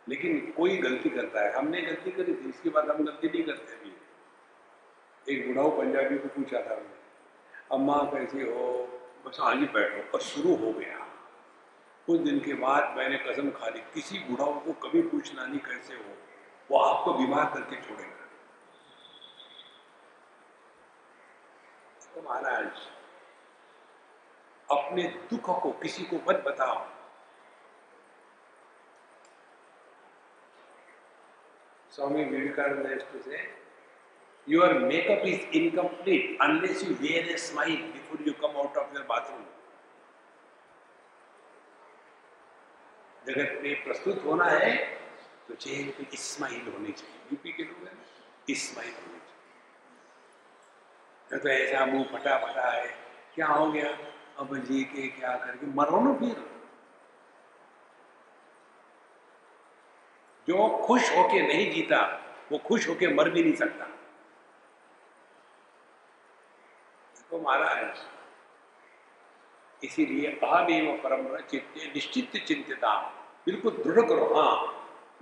लेकिन कोई गलती करता है। हमने गलती करी थी, इसके बाद हम गलती नहीं करते अभी। एक बुढ़ाऊ पंजाबी को पूछा था हमने, अम्मा, कैसे हो? बस आज ही बैठो। और शुरू हो गया। कुछ दिन के बाद मैंने कसम खा ली। किसी बुढ़ाओं को कभी पूछना नहीं कैसे हो, वो आपको बीमार करके छोड़ेगा। तो महाराज, अपने दुख को किसी को मत बताओ। स्वामी विवेकानंद से your makeup is incomplete unless you wear a smile before you come out of your bathroom. जगत में प्रस्तुत होना है तो चेहरे पे स्माइल होनी चाहिए। यूपी के लोग हैं स्माइल होनी चाहिए। तो ऐसा मुँह फटा फटा है, क्या हो गया? अब जी के क्या करके मरो ना फिर। जो खुश होके नहीं जीता, वो खुश होके मर भी नहीं सकता। तो महाराज इसीलिए अहमेव परम चित्ते, निश्चित चिंतिता। बिल्कुल दृढ़ करो हाँ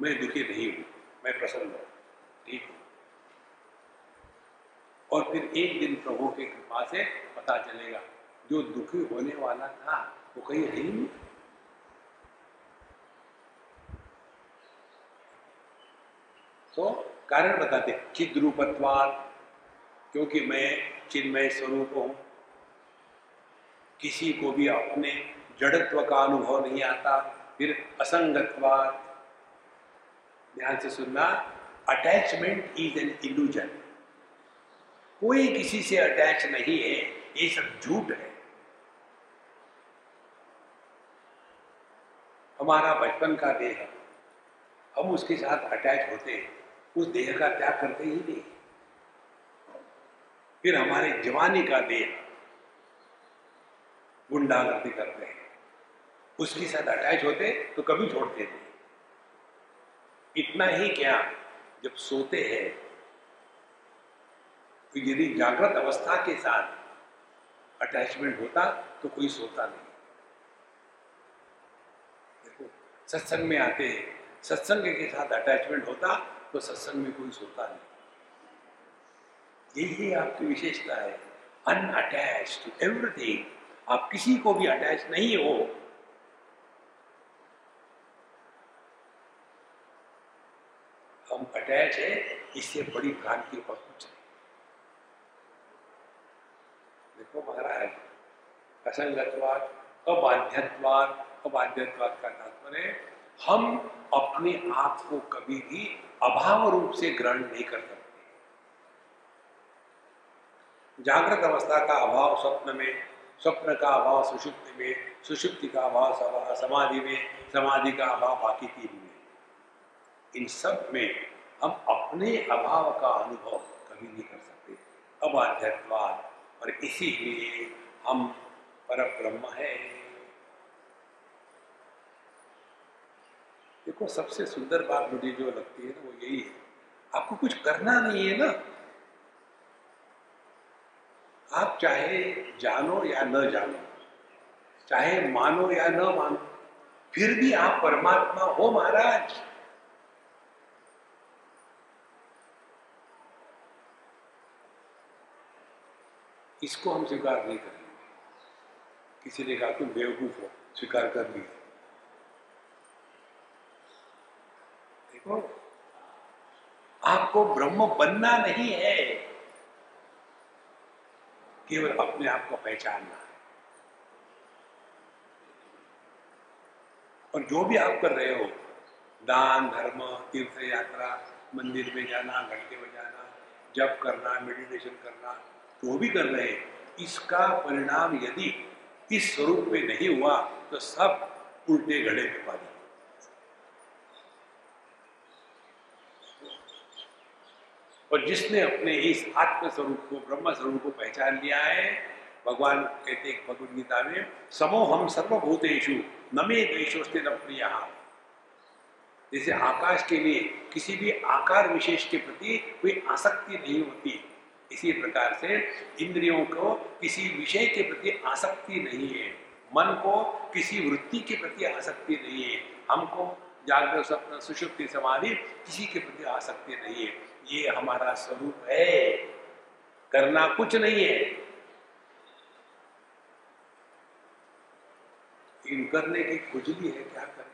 मैं दुखी नहीं हूँ, मैं प्रसन्न हूँ। ठीक हूँ। और फिर एक दिन प्रभु की कृपा से पता चलेगा, जो दुखी होने वाला था, वो कहीं है ही नहीं। तो कारण बताते चिद्रूपत्वाद क्योंकि मैं चिन्मय स्वरूप हूँ। किसी को भी अपने जड़त्व का अनुभव नहीं आता, फिर असंगतवाद ध्यान से सुनना अटैचमेंट इज़ एन इल्यूजन कोई किसी से अटैच नहीं है, ये सब झूठ है। हमारा बचपन का देह, हम उसके साथ अटैच होते उस देह का त्याग करते ही नहीं। फिर हमारे जवानी का देह गुंडागर्दी करते हैं। उसके साथ अटैच होते तो कभी छोड़ते नहीं। इतना ही क्या, जब सोते हैं तो यदि जागृत अवस्था के साथ अटैचमेंट होता तो कोई सोता नहीं। देखो, सत्संग में आते हैं, सत्संग के साथ अटैचमेंट होता तो सत्संग में कोई सोता नहीं। यही आपकी विशेषता है। अनअटैच टू एवरीथिंग आप किसी को भी अटैच नहीं हो। हम अटैच है, इससे बड़ी भ्रांति पर कुछ नहीं। देखो महाराज असंगतवाद अबाध्यत्वाद अबाध्यत्वाद का तात्पर्य हम अपने आप को कभी भी अभाव रूप से ग्रहण नहीं कर सकते। जागृत अवस्था का अभाव स्वप्न में, स्वप्न का अभाव सुषुप्ति में, सुषुप्ति का अभाव समाधि में, समाधि का अभाव बाकी तीन में इन सब में हम अपने अभाव का अनुभव कभी नहीं कर सकते। अब अबाध्यवाद और इसीलिए हम पर ब्रह्म है। देखो, सबसे सुंदर बात मुझे जो लगती है ना, वो यही है। आपको कुछ करना नहीं है ना। आप चाहे जानो या न जानो, चाहे मानो या न मानो, फिर भी आप परमात्मा हो महाराज। इसको हम स्वीकार नहीं करेंगे। किसी ने कहा तुम बेवकूफ़ हो, स्वीकार कर लिया। देखो, आपको ब्रह्म बनना नहीं है। केवल अपने आप को पहचानना है। और जो भी आप कर रहे हो, दान, धर्म, तीर्थ यात्रा, मंदिर में जाना, घंटे बजाना, जप करना मेडिटेशन करना, जो भी कर रहे हैं, इसका परिणाम यदि इस स्वरूप में नहीं हुआ तो सब उल्टे घड़े में पानी और जिसने अपने इस आत्म स्वरूप को ब्रह्म स्वरूप को पहचान लिया है, भगवान कहते हैं भगवद गीता में, समो हम सर्वभूतेशु नमे द्वेशोस्ते न जैसे आकाश के लिए किसी भी आकार विशेष के प्रति कोई आसक्ति नहीं होती। इसी प्रकार से इंद्रियों को किसी विषय के प्रति आसक्ति नहीं है। मन को किसी वृत्ति के प्रति आसक्ति नहीं है। हमको जागृत स्वप्न सुषुप्ति समाधि किसी के प्रति आसक्ति नहीं है। ये हमारा स्वरूप है। करना कुछ नहीं है। इन करने की खुजली है, क्या करें?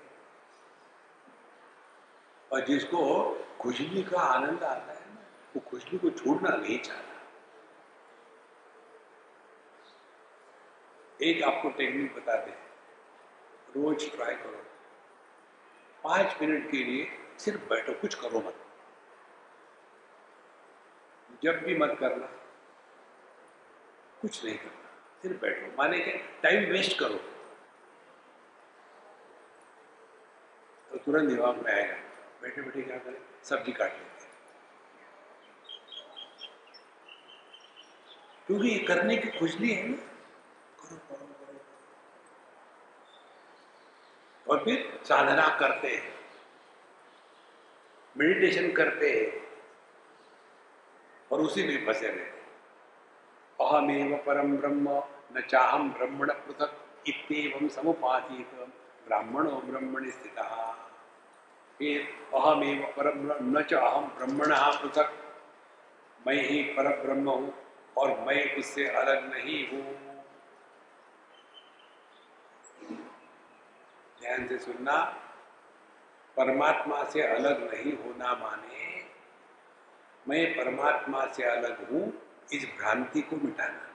और जिसको खुजली का आनंद आता है ना, वो खुजली को छोड़ना नहीं चाहता। एक आपको टेक्निक बताते हैं। रोज ट्राई करो। पाँच मिनट के लिए सिर्फ़ बैठो, कुछ करो मत। जब भी मत करना। कुछ नहीं करना। सिर्फ़ बैठो। माने के टाइम वेस्ट करो। तो तुरंत दिमाग में आएगा। बैठे बैठे क्या करें? सब्ज़ी काट लेते क्योंकि ये करने की खुजली है ना। करो करो करो। और फिर साधना करते हैं। मेडिटेशन करते हैं। और उसी में फंसे रहते अहमेव परम ब्रह्म, न चाहम ब्रह्मण पृथक इतम समुपाधित ब्राह्मणो ब्रह्मण स्थित। फिर अहमेव परम न च अहम ब्रह्मण पृथक, मैं ही पर ब्रह्म हूँ और मैं उससे अलग नहीं हूँ। ध्यान से सुनना, परमात्मा से अलग नहीं होना माने। मैं परमात्मा से अलग हूँ, इस भ्रांति को मिटाना।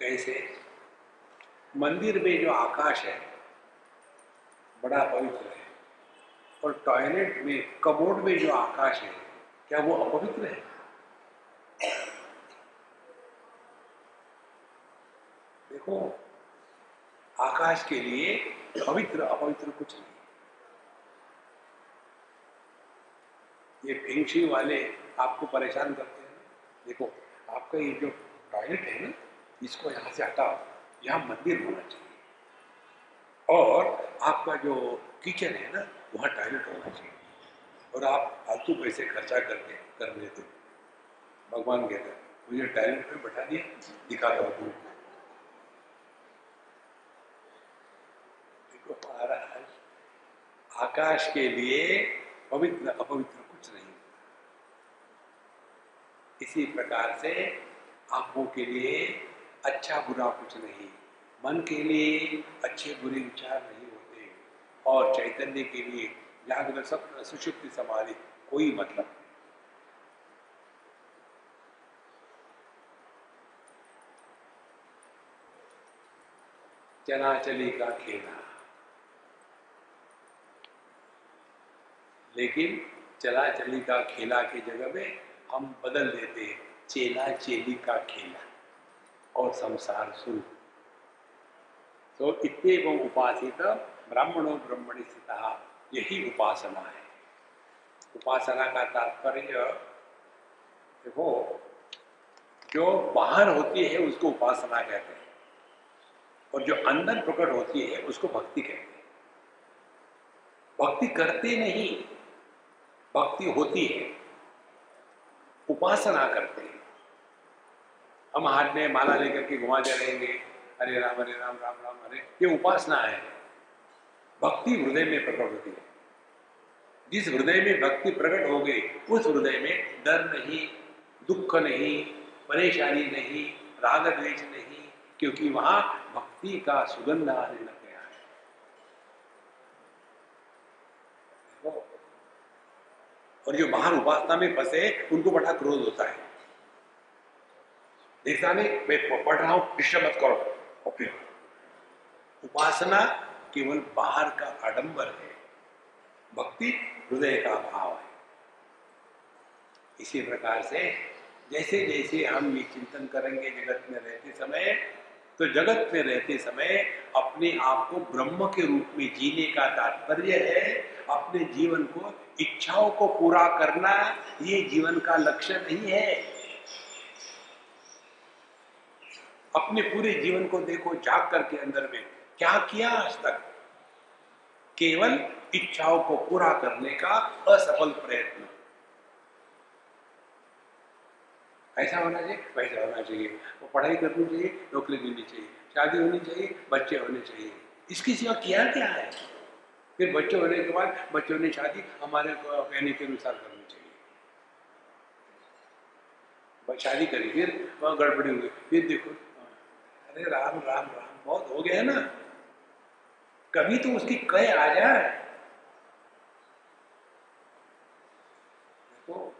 कैसे? मंदिर में जो आकाश है, बड़ा पवित्र है, और टॉयलेट में, कबोर्ड में जो आकाश है, क्या वो अपवित्र है? देखो, आकाश के लिए पवित्र, अपवित्र कुछ नहीं। ये फेंगशी वाले आपको परेशान करते हैं। देखो, आपका ये जो टॉयलेट है ना, इसको यहाँ से हटाओ। यहाँ मंदिर होना चाहिए। और आपका जो किचन है ना, वहाँ टॉयलेट होना चाहिए। और आप फालतू पैसे खर्चा करके कर लेते हो। भगवान कहते हैं, मुझे टॉयलेट में बैठा दिया दिखाता हूँ देखो महाराज, आकाश के लिए पवित्र, अपवित्र इसी प्रकार से आँखों के लिए अच्छा बुरा कुछ नहीं। मन के लिए अच्छे बुरे विचार नहीं होते। और चैतन्य के लिए जागृत सब सुषुप्ति समाधि, कोई मतलब। चना चली का खेला। लेकिन चला चली का खेला की जगह में हम बदल देते चेला चेली का खेला और संसार शुरू तो इतने वो उपासित ब्राह्मणों ब्रह्मणि स्थित यही उपासना है। उपासना का तात्पर्य देखो जो बाहर होती है, उसको उपासना कहते हैं। और जो अंदर प्रकट होती है, उसको भक्ति कहते हैं। भक्ति करते नहीं, भक्ति होती है। उपासना करते हैं। हम हाथ में माला लेकर के घुमाते रहेंगे हरे राम हरे राम राम राम हरे ये उपासना है। भक्ति हृदय में प्रकट होती है। जिस हृदय में भक्ति प्रकट हो गई, उस हृदय में डर नहीं, दुख नहीं, परेशानी नहीं, राग द्वेष नहीं, क्योंकि वहाँ भक्ति का सुगंध आने लग गया है। और जो बाहर उपासना में फंसे, उनको बड़ा क्रोध होता है। देखता नहीं, मैं पढ़ रहा हूँ डिस्टर्ब मत करो। फिर, उपासना केवल बाहर का आडंबर है, भक्ति हृदय का भाव है। इसी प्रकार से जैसे जैसे हम ये चिंतन करेंगे जगत में रहते समय तो जगत में रहते समय अपने आप को ब्रह्म के रूप में जीने का तात्पर्य है, अपने जीवन को इच्छाओं को पूरा करना ये जीवन का लक्ष्य नहीं है। अपने पूरे जीवन को देखो, जाग करके अंदर में, क्या किया आज तक? केवल इच्छाओं को पूरा करने का असफल प्रयत्न। ऐसा होना चाहिए? वैसा होना चाहिए। वो पढ़ाई करनी चाहिए, नौकरी मिलनी चाहिए, शादी होनी चाहिए, बच्चे होने चाहिए। इसकी सिवा किया क्या है? फिर बच्चे होने के बाद बच्चों ने शादी हमारे कहने के अनुसार करनी चाहिए। शादी करी, फिर वहाँ गड़बड़ी हुई। फिर देखो, अरे राम राम राम, बहुत हो गया ना। कभी तो उसकी कह आ जाए। तो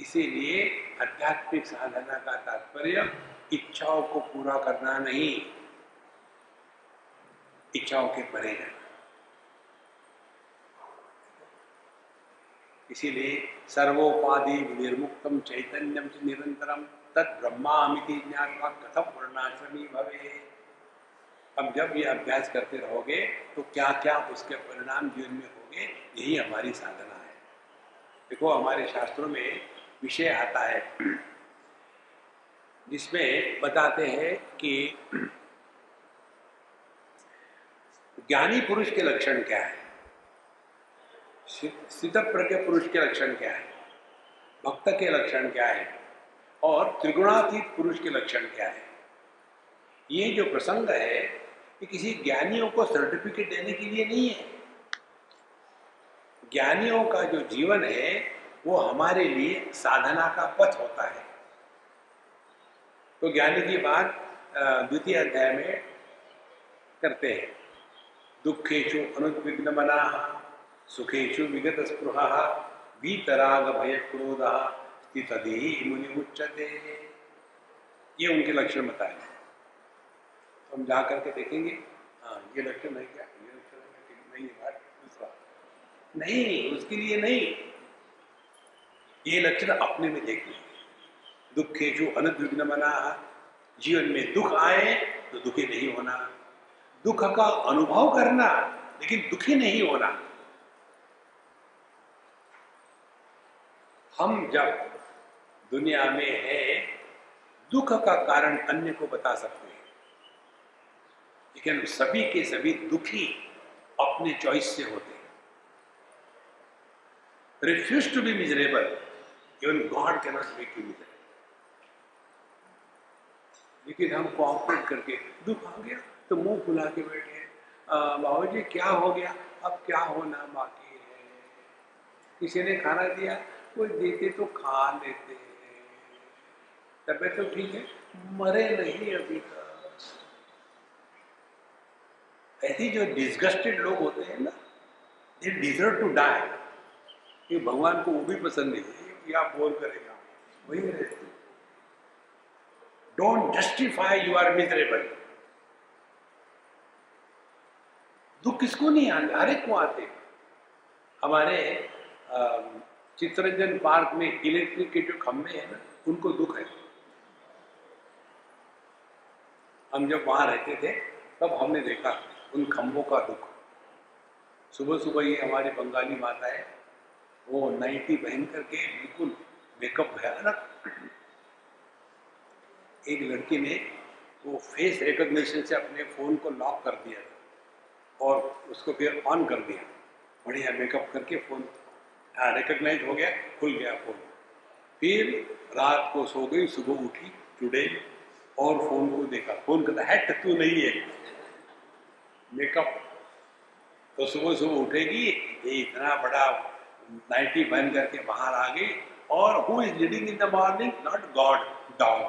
इसीलिए आध्यात्मिक साधना का तात्पर्य इच्छाओं को पूरा करना नहीं। इच्छाओं के परे जाना इसीलिए सर्वोपाधि निर्मुक्तम चैतन्यम च निरंतरम ब्रह्मामिति ज्ञान कथम वर्णाश्रमी भवे अब जब ये अभ्यास करते रहोगे तो क्या क्या उसके परिणाम जीवन में होंगे, यही हमारी साधना है। देखो, हमारे शास्त्रों में विषय आता है। जिसमें बताते हैं कि ज्ञानी पुरुष के लक्षण क्या है? स्थित प्रज्ञ पुरुष के लक्षण क्या है? भक्त के लक्षण क्या है? और त्रिगुणातीत पुरुष के लक्षण क्या है? ये जो प्रसंग है, ये किसी ज्ञानियों को सर्टिफिकेट देने के लिए नहीं है। ज्ञानियों का जो जीवन है, वो हमारे लिए साधना का पथ होता है। तो ज्ञानी की बात द्वितीय अध्याय में करते हैं। दुखेशु अनुद्विग्न मना सुखेशु विगत स्पृह वीतराग भय क्रोध स्थितदी मुनि उच्चते ये उनके लक्षण बताए तो हम जा करके देखेंगे। हाँ ये लक्षण है क्या? ये लक्षण है क्या नहीं, बात दूसरा। नहीं, उसके लिए नहीं। ये लक्षण अपने में दुखे जो अनुद्विग्न मना जीवन में दुख आए तो दुखी नहीं होना। दुख का अनुभव करना, लेकिन दुखी नहीं होना। हम जब दुनिया में है, दुख का कारण अन्य को बता सकते हैं। लेकिन सभी के सभी दुखी अपने चॉइस से होते हैं। Refuse to be miserable even God cannot make you miserable लेकिन हम कोऑपरेट करके, दुख आ गया। तो मुँह फुला के बैठे बाबू जी क्या हो गया? अब क्या होना बाकी है? किसी ने खाना दिया, कोई देते तो खा लेते तबियत तो ठीक है? मरे नहीं अभी तक। ऐसे जो डिस्गस्टेड लोग होते हैं ना दे डिजर्व टू डाई ये भगवान को वो भी पसंद नहीं है कि आप बोल करेगा वही रहते don't justify you are miserable दुख किसको नहीं आते हर एक को आते हमारे चित्रंजन पार्क में इलेक्ट्रिक के जो खंभे हैं ना, उनको दुख है। हम जब वहाँ रहते थे, तब हमने देखा उन खम्भों का दुख। सुबह सुबह ये हमारी बंगाली माता है, वो नाइटी पहन करके बिल्कुल मेकअप भयानक एक लड़की ने वो फेस रिकॉग्निशन से अपने फ़ोन को लॉक कर दिया और उसको फिर ऑन कर दिया। बढ़िया मेकअप करके फ़ोन रिकॉग्नाइज हो गया, खुल गया फ़ोन फिर रात को सो गई, सुबह उठी टुडे और फ़ोन को देखा। फ़ोन कहता है तू नहीं है। मेकअप तो सुबह सुबह उठेगी, ये इतना बड़ा नाइटी बन करके बाहर आ गई और who is leading in the morning not God dog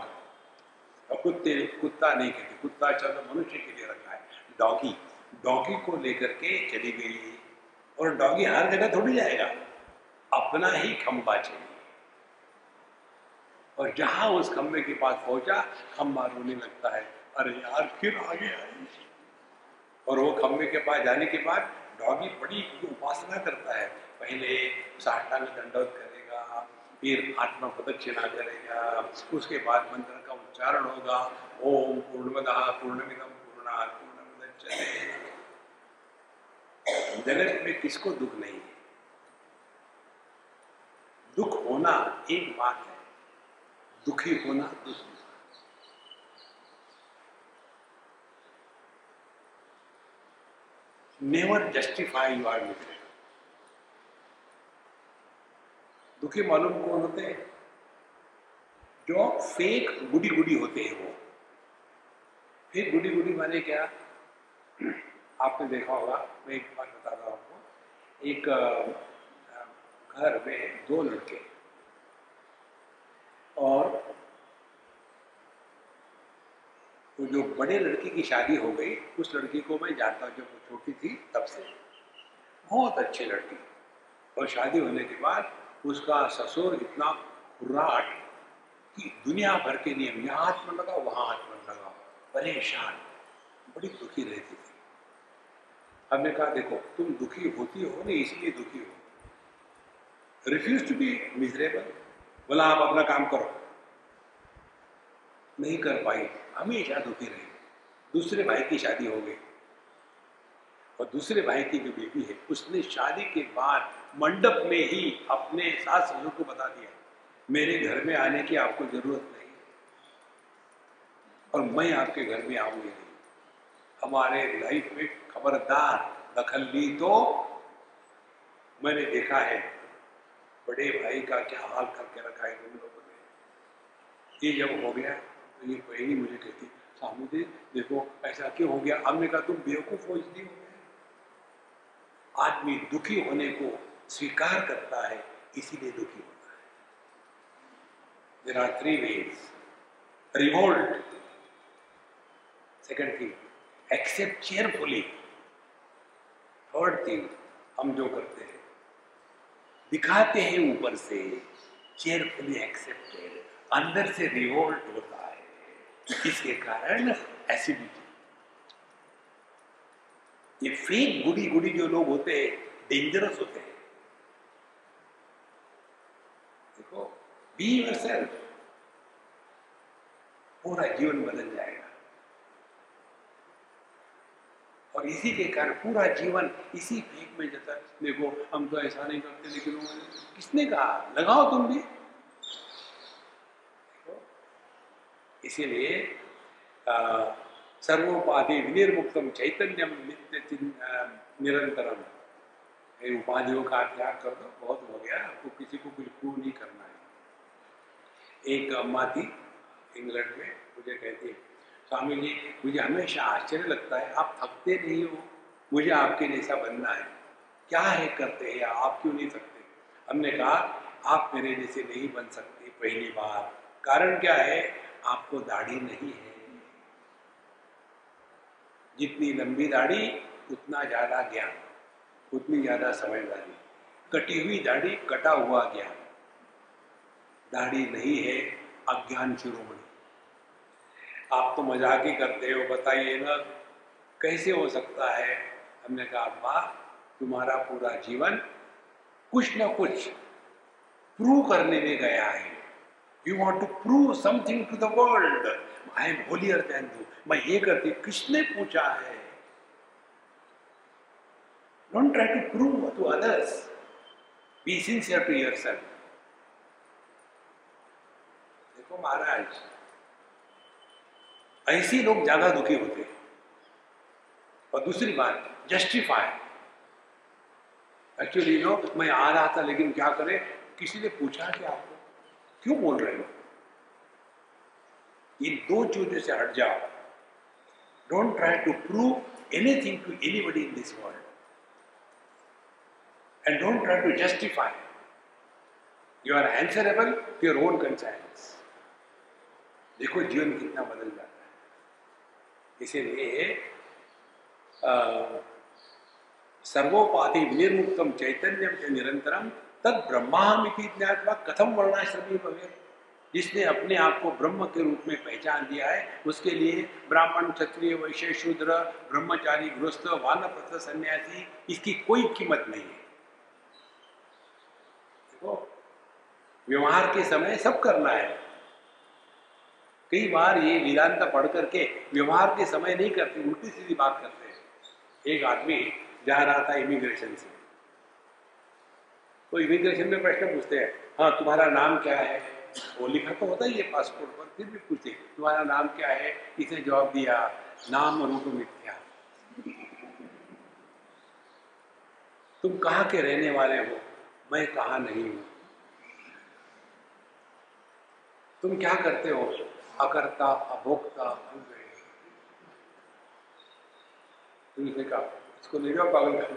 और कुत्ते, कुत्ता नहीं कहते, कुत्ता चलो मनुष्य के लिए रखा है। डॉगी डॉगी को लेकर के चली गई। और डॉगी हर जगह थोड़ी जाएगा। अपना ही खंबा चाहिए। और जहाँ उस खंबे के पास पहुँचा, खंबा रोने लगता है। अरे यार, फिर आगे आई और वो खंबे के पास जाने के बाद डॉगी बड़ी उपासना करता है। पहले साष्टांग दंडोत करेगा, फिर आत्मा प्रदक्षिणा करेगा, उसके बाद मंत्र का उच्चारण होगा। ओम पूर्णमद पूर्णमिदम पूर्णा पूर्णमदच्यते जगत में किसको दुख नहीं है? दुख होना एक बात है, दुखी होना दूसरी नेवर जस्टिफाई यू आर मित्र दुखी मालूम कौन होते हैं? जो फेक गुडी गुडी होते हैं वो। फेक गुडी गुडी माने क्या? आपने देखा होगा, मैं एक बात बता रहा हूँ आपको। एक घर में दो लड़के और तो जो बड़े लड़की की शादी हो गई, उस लड़की को मैं जानता हूँ, जब वो छोटी थी, तब से। बहुत अच्छी लड़की। और शादी होने के बाद उसका ससुर इतना खुर्राट कि दुनिया भर के नियम, यहाँ हाथ में लगा, वहाँ हाथ में लगा। परेशान, बड़ी दुखी रहती थी। हमने कहा, देखो, तुम दुखी होती हो नहीं, इसलिए दुखी हो। रिफ्यूज टू बी मिजरेबल बोला, आप अपना काम करो। नहीं कर पाई। हमेशा दुखी रही। दूसरे भाई की शादी हो गई। और दूसरे भाई की जो बेटी है, उसने शादी के बाद मंडप में ही अपने सास ससुर को बता दिया, मेरे घर में आने की आपको ज़रूरत नहीं। और मैं आपके घर में आऊँगी नहीं। हमारे लाइफ में खबरदार दखल ली तो मैंने देखा है। बड़े भाई का क्या हाल करके रखा है तुम लोगों ने? ये जब हो गया तो ये पहली मुझे कहती, सामू दे देखो, ऐसा क्यों हो गया? हमने कहा, तुम बेवकूफ़ हो इसलिए आदमी दुखी होने को स्वीकार करता है, इसीलिए दुखी होता है। There are three ways revolt second thing accept cheerfully third thing हम जो करते हैं, दिखाते हैं ऊपर से चेयरफुली एक्सेप्टेड अंदर से रिवोल्ट होता है। इसके कारण एसिडिटी ये फेक गुड़ी गुड़ी जो लोग होते हैं डेंजरस होते हैं। देखो बी योर पूरा जीवन बदल जाएगा। इसी के कारण पूरा जीवन इसी फेक में जाता देखो, हम तो ऐसा नहीं करते, लेकिन किसने कहा? लगाओ तुम भी। इसीलिए सर्वोपाधि विनिर्मुक्तम चैतन्यम नित्य निरंतरम। उपाधियों का त्याग कर दो, बहुत हो गया, आपको किसी को कुछ प्रूव नहीं करना है। एक अम्मा थी इंग्लैंड में, मुझे कहती है स्वामी जी, मुझे हमेशा आश्चर्य लगता है, आप थकते नहीं हो? मुझे आपके जैसा बनना है। क्या है करते हैं? आप क्यों नहीं थकते? हमने कहा, आप मेरे जैसे नहीं बन सकते पहली बार। कारण क्या है? आपको दाढ़ी नहीं है। जितनी लंबी दाढ़ी, उतना ज़्यादा ज्ञान। उतनी ज़्यादा समझदारी। कटी हुई दाढ़ी, कटा हुआ ज्ञान। दाढ़ी नहीं है, अज्ञान शुरू शिरोमणि आप तो मज़ाक ही करते हो, बताइए ना, कैसे हो सकता है? हमने कहा अब्बा तुम्हारा पूरा जीवन कुछ ना कुछ प्रूव करने में गया है। You want to prove something to the world I am holier than you मैं ये करती किसने पूछा है? Don't try to prove to others be sincere to yourself देखो महाराज ऐसे लोग ज़्यादा दुखी होते हैं। और दूसरी बात जस्टिफाई एक्चुअली नो मैं आ रहा था, लेकिन क्या करे? किसी ने पूछा कि आपको क्यों बोल रहे हो? इन दो चीज़ों से हट जाओ। Don't try to prove anything to anybody in this world and don't try to justify you are answerable to your own conscience देखो, जीवन कितना बदल जाता इसीलिए सर्वोपाधि विनिर्मुक्तम चैतन्यम के निरंतरम तद ब्रह्मामिति ज्ञातवा कथम वर्णाश्रमी भवे जिसने अपने आप को ब्रह्म के रूप में पहचान दिया है, उसके लिए ब्राह्मण, क्षत्रिय, वैश्य, शूद्र, ब्रह्मचारी, गृहस्थ, वानप्रस्थ, सन्यासी, इसकी कोई कीमत नहीं है। देखो, व्यवहार के समय सब करना है। कई बार ये वेदांत पढ़ करके व्यवहार के समय नहीं करते, उल्टी सीधी बात करते हैं। एक आदमी जा रहा था इमिग्रेशन से। तो इमिग्रेशन में प्रश्न पूछते हैं हाँ तुम्हारा नाम क्या है? वो लिखा तो होता ही है पासपोर्ट पर, फिर भी पूछते तुम्हारा नाम क्या है? किसने जवाब दिया, नाम रूप मिथ्या। तुम कहाँ के रहने वाले हो? मैं कहा नहीं हूँ। तुम क्या करते हो? अकर्ता, अभोक्ता कहा इसको ले जाओ, पागल कर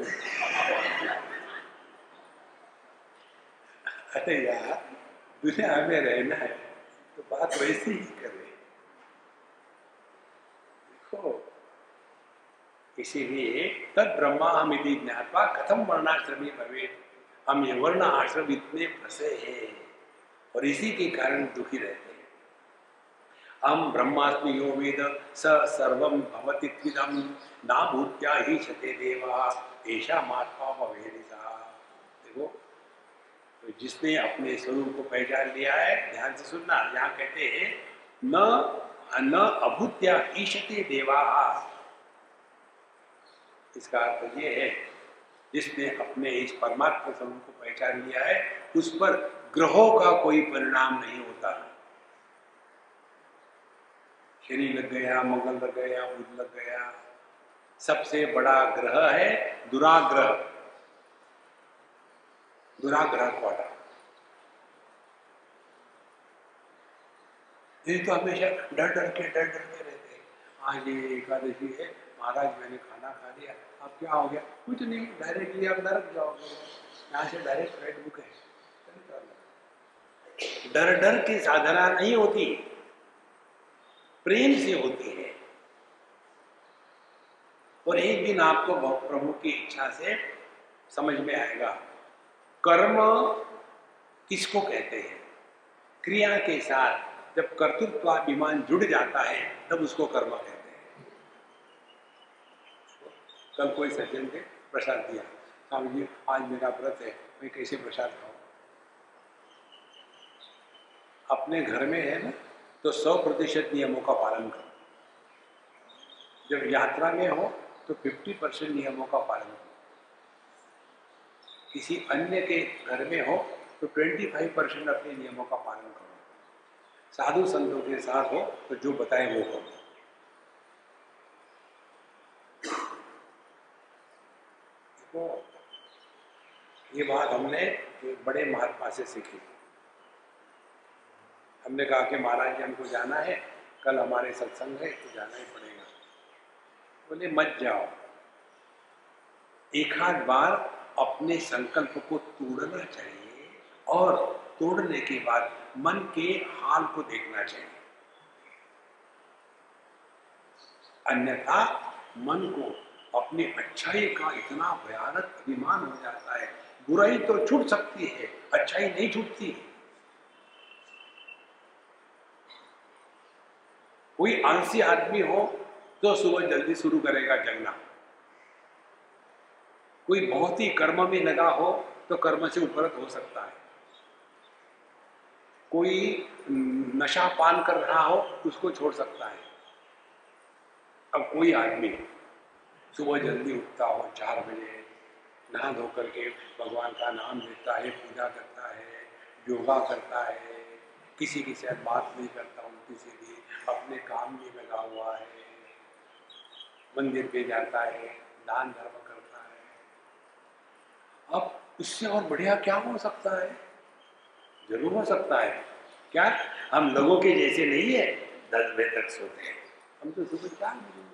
अरे यार, दुनिया में रहना है तो बात वैसी ही करे। देखो, इसीलिए तद ब्रह्मा हम यदि ज्ञातवा कथम वर्णाश्रमी भवे हम ये वर्ण आश्रम इतने फंसे हैं, और इसी के कारण दुखी रहते हम ब्रह्मास्मि यो वेद, स सर्व भवति त्विदम ना भूत्या ही छते देवा ऐसा महात्मा भवेदिता। देखो तो जिसने अपने स्वरूप को पहचान लिया है, ध्यान से सुनना, यहाँ कहते हैं, न न अभूत्या ईशते देवा। इसका अर्थ ये है, जिसने अपने इस परमात्मा स्वरूप को पहचान लिया है, उस पर ग्रहों का कोई परिणाम नहीं होता। शनि लग गया, मंगल लग गया, बुध लग गया। सबसे बड़ा ग्रह है दुराग्रह। दुराग्रह क्वाटा ये तो हमेशा डर डर के डर डर के रहते आज ये एकादशी है, महाराज मैंने खाना खा लिया, अब क्या हो गया? कुछ नहीं डायरेक्टली आप नरक जाओगे। यहाँ से डायरेक्ट फ़्लाइट बुक है। डर डर की साधना नहीं होती। प्रेम से होती है। और एक दिन आपको प्रभु की इच्छा से समझ में आएगा। कर्म किसको कहते हैं? क्रिया के साथ जब कर्तृत्वाभिमान जुड़ जाता है, तब उसको कर्म कहते हैं। कल कोई सज्जन थे, प्रसाद दिया। स्वामी जी आज मेरा व्रत है, मैं कैसे प्रसाद खाऊं? अपने घर में है ना? तो सौ प्रतिशत नियमों का पालन करो। जब यात्रा में हो तो फिफ्टी परसेंट नियमों का पालन करो। किसी अन्य के घर में हो तो ट्वेंटी फाइव परसेंट अपने नियमों का पालन करो। साधु संतों के साथ हो तो जो बताए वो करो। ये बात हमने एक बड़े महात्मा से सीखी। हमने कहा कि महाराज जी, हमको जाना है। कल हमारे सत्संग है तो जाना ही पड़ेगा। बोले, मत जाओ। एक आध बार अपने संकल्प को तोड़ना चाहिए और तोड़ने के बाद मन के हाल को देखना चाहिए। अन्यथा मन को अपनी अच्छाई का इतना भयानक अभिमान हो जाता है। बुराई तो छूट सकती है, अच्छाई नहीं छूटती। कोई आंसी आदमी हो तो सुबह जल्दी शुरू करेगा जगना। कोई बहुत ही कर्म में लगा हो तो कर्म से उपरत हो सकता है। कोई नशा पान कर रहा हो, उसको छोड़ सकता है। अब कोई आदमी सुबह जल्दी उठता हो, चार बजे नहा धो करके भगवान का नाम लेता है, पूजा करता है, योगा करता है, किसी के साथ बात नहीं करता हूँ, किसी सीधी अपने काम में लगा हुआ है। मंदिर पे जाता है, दान धर्म करता है। अब इससे और बढ़िया क्या हो सकता है? ज़रूर हो सकता है। क्या? हम लोगों के जैसे नहीं है, दस बजे तक सोते हैं। हम तो सुबह चार बजे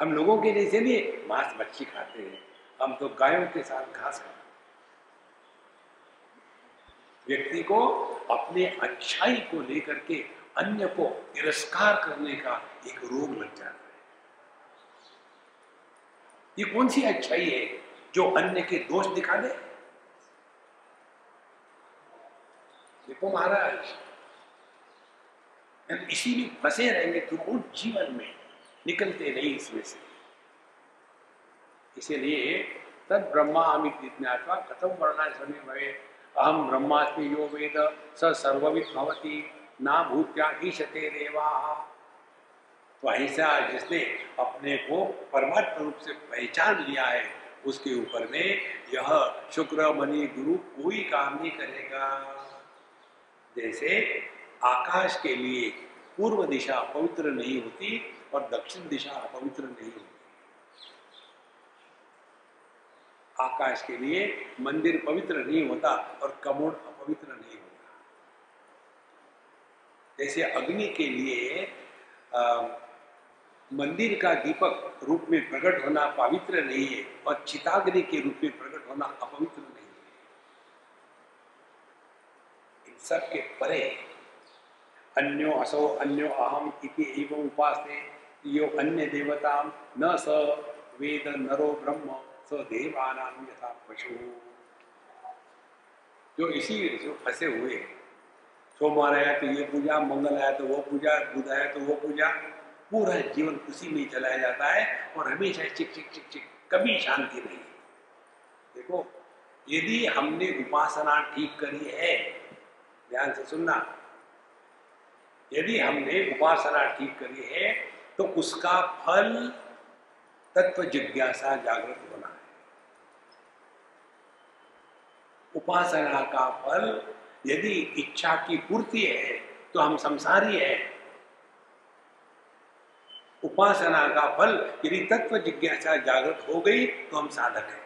हम लोगों के जैसे नहीं मांस मच्छी खाते हैं। हम तो गायों के साथ घास खाते व्यक्ति को अपने अच्छाई को लेकर के अन्य को तिरस्कार करने का एक रोग लग जाता है। ये कौन सी अच्छाई है जो अन्य के दोष दिखा दे? देखो महाराज इसी में फंसे रहेंगे तो जीवन में निकलते नहीं इसमें से? इसीलिए तद ब्रह्मा अमित ज्ञातवा कथम वर्णा समय भवे अहम ब्रह्मास्मि यो वेद, स सर्वविद भवती ना भूत्या ईशते देवा। तो ऐसा जिसने अपने को परमात्म रूप से पहचान लिया है, उसके ऊपर में यह शुक्र मणि गुरु कोई काम नहीं करेगा। जैसे आकाश के लिए पूर्व दिशा पवित्र नहीं होती और दक्षिण दिशा अपवित्र नहीं होती। आकाश के लिए मंदिर पवित्र नहीं होता और कमोड़ अपवित्र नहीं होता। जैसे अग्नि के लिए आ, मंदिर का दीपक रूप में प्रकट होना पवित्र नहीं है और चिताग्नि के रूप में प्रकट होना अपवित्र नहीं है। इन सब के परे अन्यो असो अन्यो अहम इति एवं उपास यो अन्य देवता न स वेद नरो ब्रह्म। स्वदेवानाम यथा पशु। जो इसी जो फंसे हुए हैं सोमवार आया तो ये पूजा, मंगल आया तो वो पूजा, बुध आया तो वो पूजा, पूरा जीवन उसी में चलाया जाता है और हमेशा चिक चिक चिक चिक, कभी शांति नहीं। देखो, यदि हमने उपासना ठीक करी है, ध्यान से सुनना, यदि हमने उपासना ठीक करी है तो उसका फल तत्व जिज्ञासा जागृत होना है उपासना का फल यदि इच्छा की पूर्ति है तो हम संसारी है। उपासना का फल यदि तत्व जिज्ञासा जागृत हो गई तो हम साधक हैं।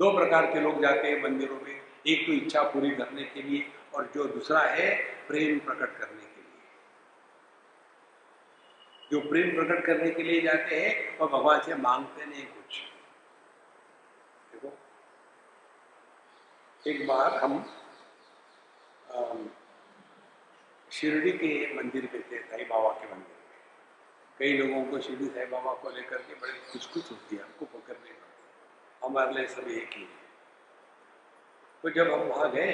दो प्रकार के लोग जाते हैं मंदिरों में। एक तो इच्छा पूरी करने के लिए और जो दूसरा है प्रेम प्रकट करने के लिए। जो प्रेम प्रकट करने के लिए जाते हैं, वह भगवान से मांगते नहीं कुछ देखो एक बार हम शिरडी के मंदिर पे थे, साई बाबा के मंदिर में कई लोगों को शिरडी साई बाबा को लेकर के बड़े कुछ कुछ होती है, हमको पकड़ने हमारे लिए सब एक ही है। तो जब हम वहाँ गए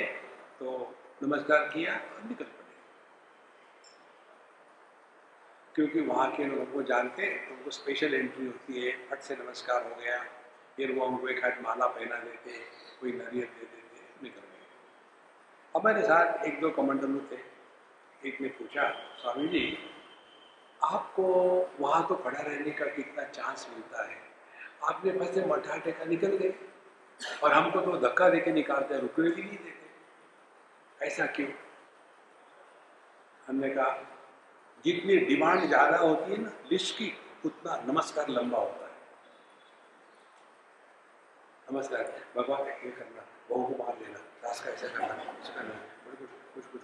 तो नमस्कार किया और निकल पड़े। क्योंकि वहाँ के लोगों को जानते तो उनको स्पेशल एंट्री होती है, फट से नमस्कार हो गया। फिर वो हमको एक हाथ माला पहना देते, कोई नरियर दे देते निकल गए हमारे साथ एक दो कमांडर थे। एक ने पूछा, स्वामी जी, आपको वहाँ तो खड़ा रहने का कितना चांस मिलता है? आपने बस से मठा टेका निकल गए और हमको तो धक्का देके निकालते हैं रुकने भी नहीं देते। ऐसा क्यों? हमने कहा, जितनी डिमांड ज़्यादा होती है ना, लिस्ट की, उतना नमस्कार लंबा होता है। नमस्कार, भगवान ये करना। बहू को मार दास का ऐसा करना ऐसा करना कुछ कुछ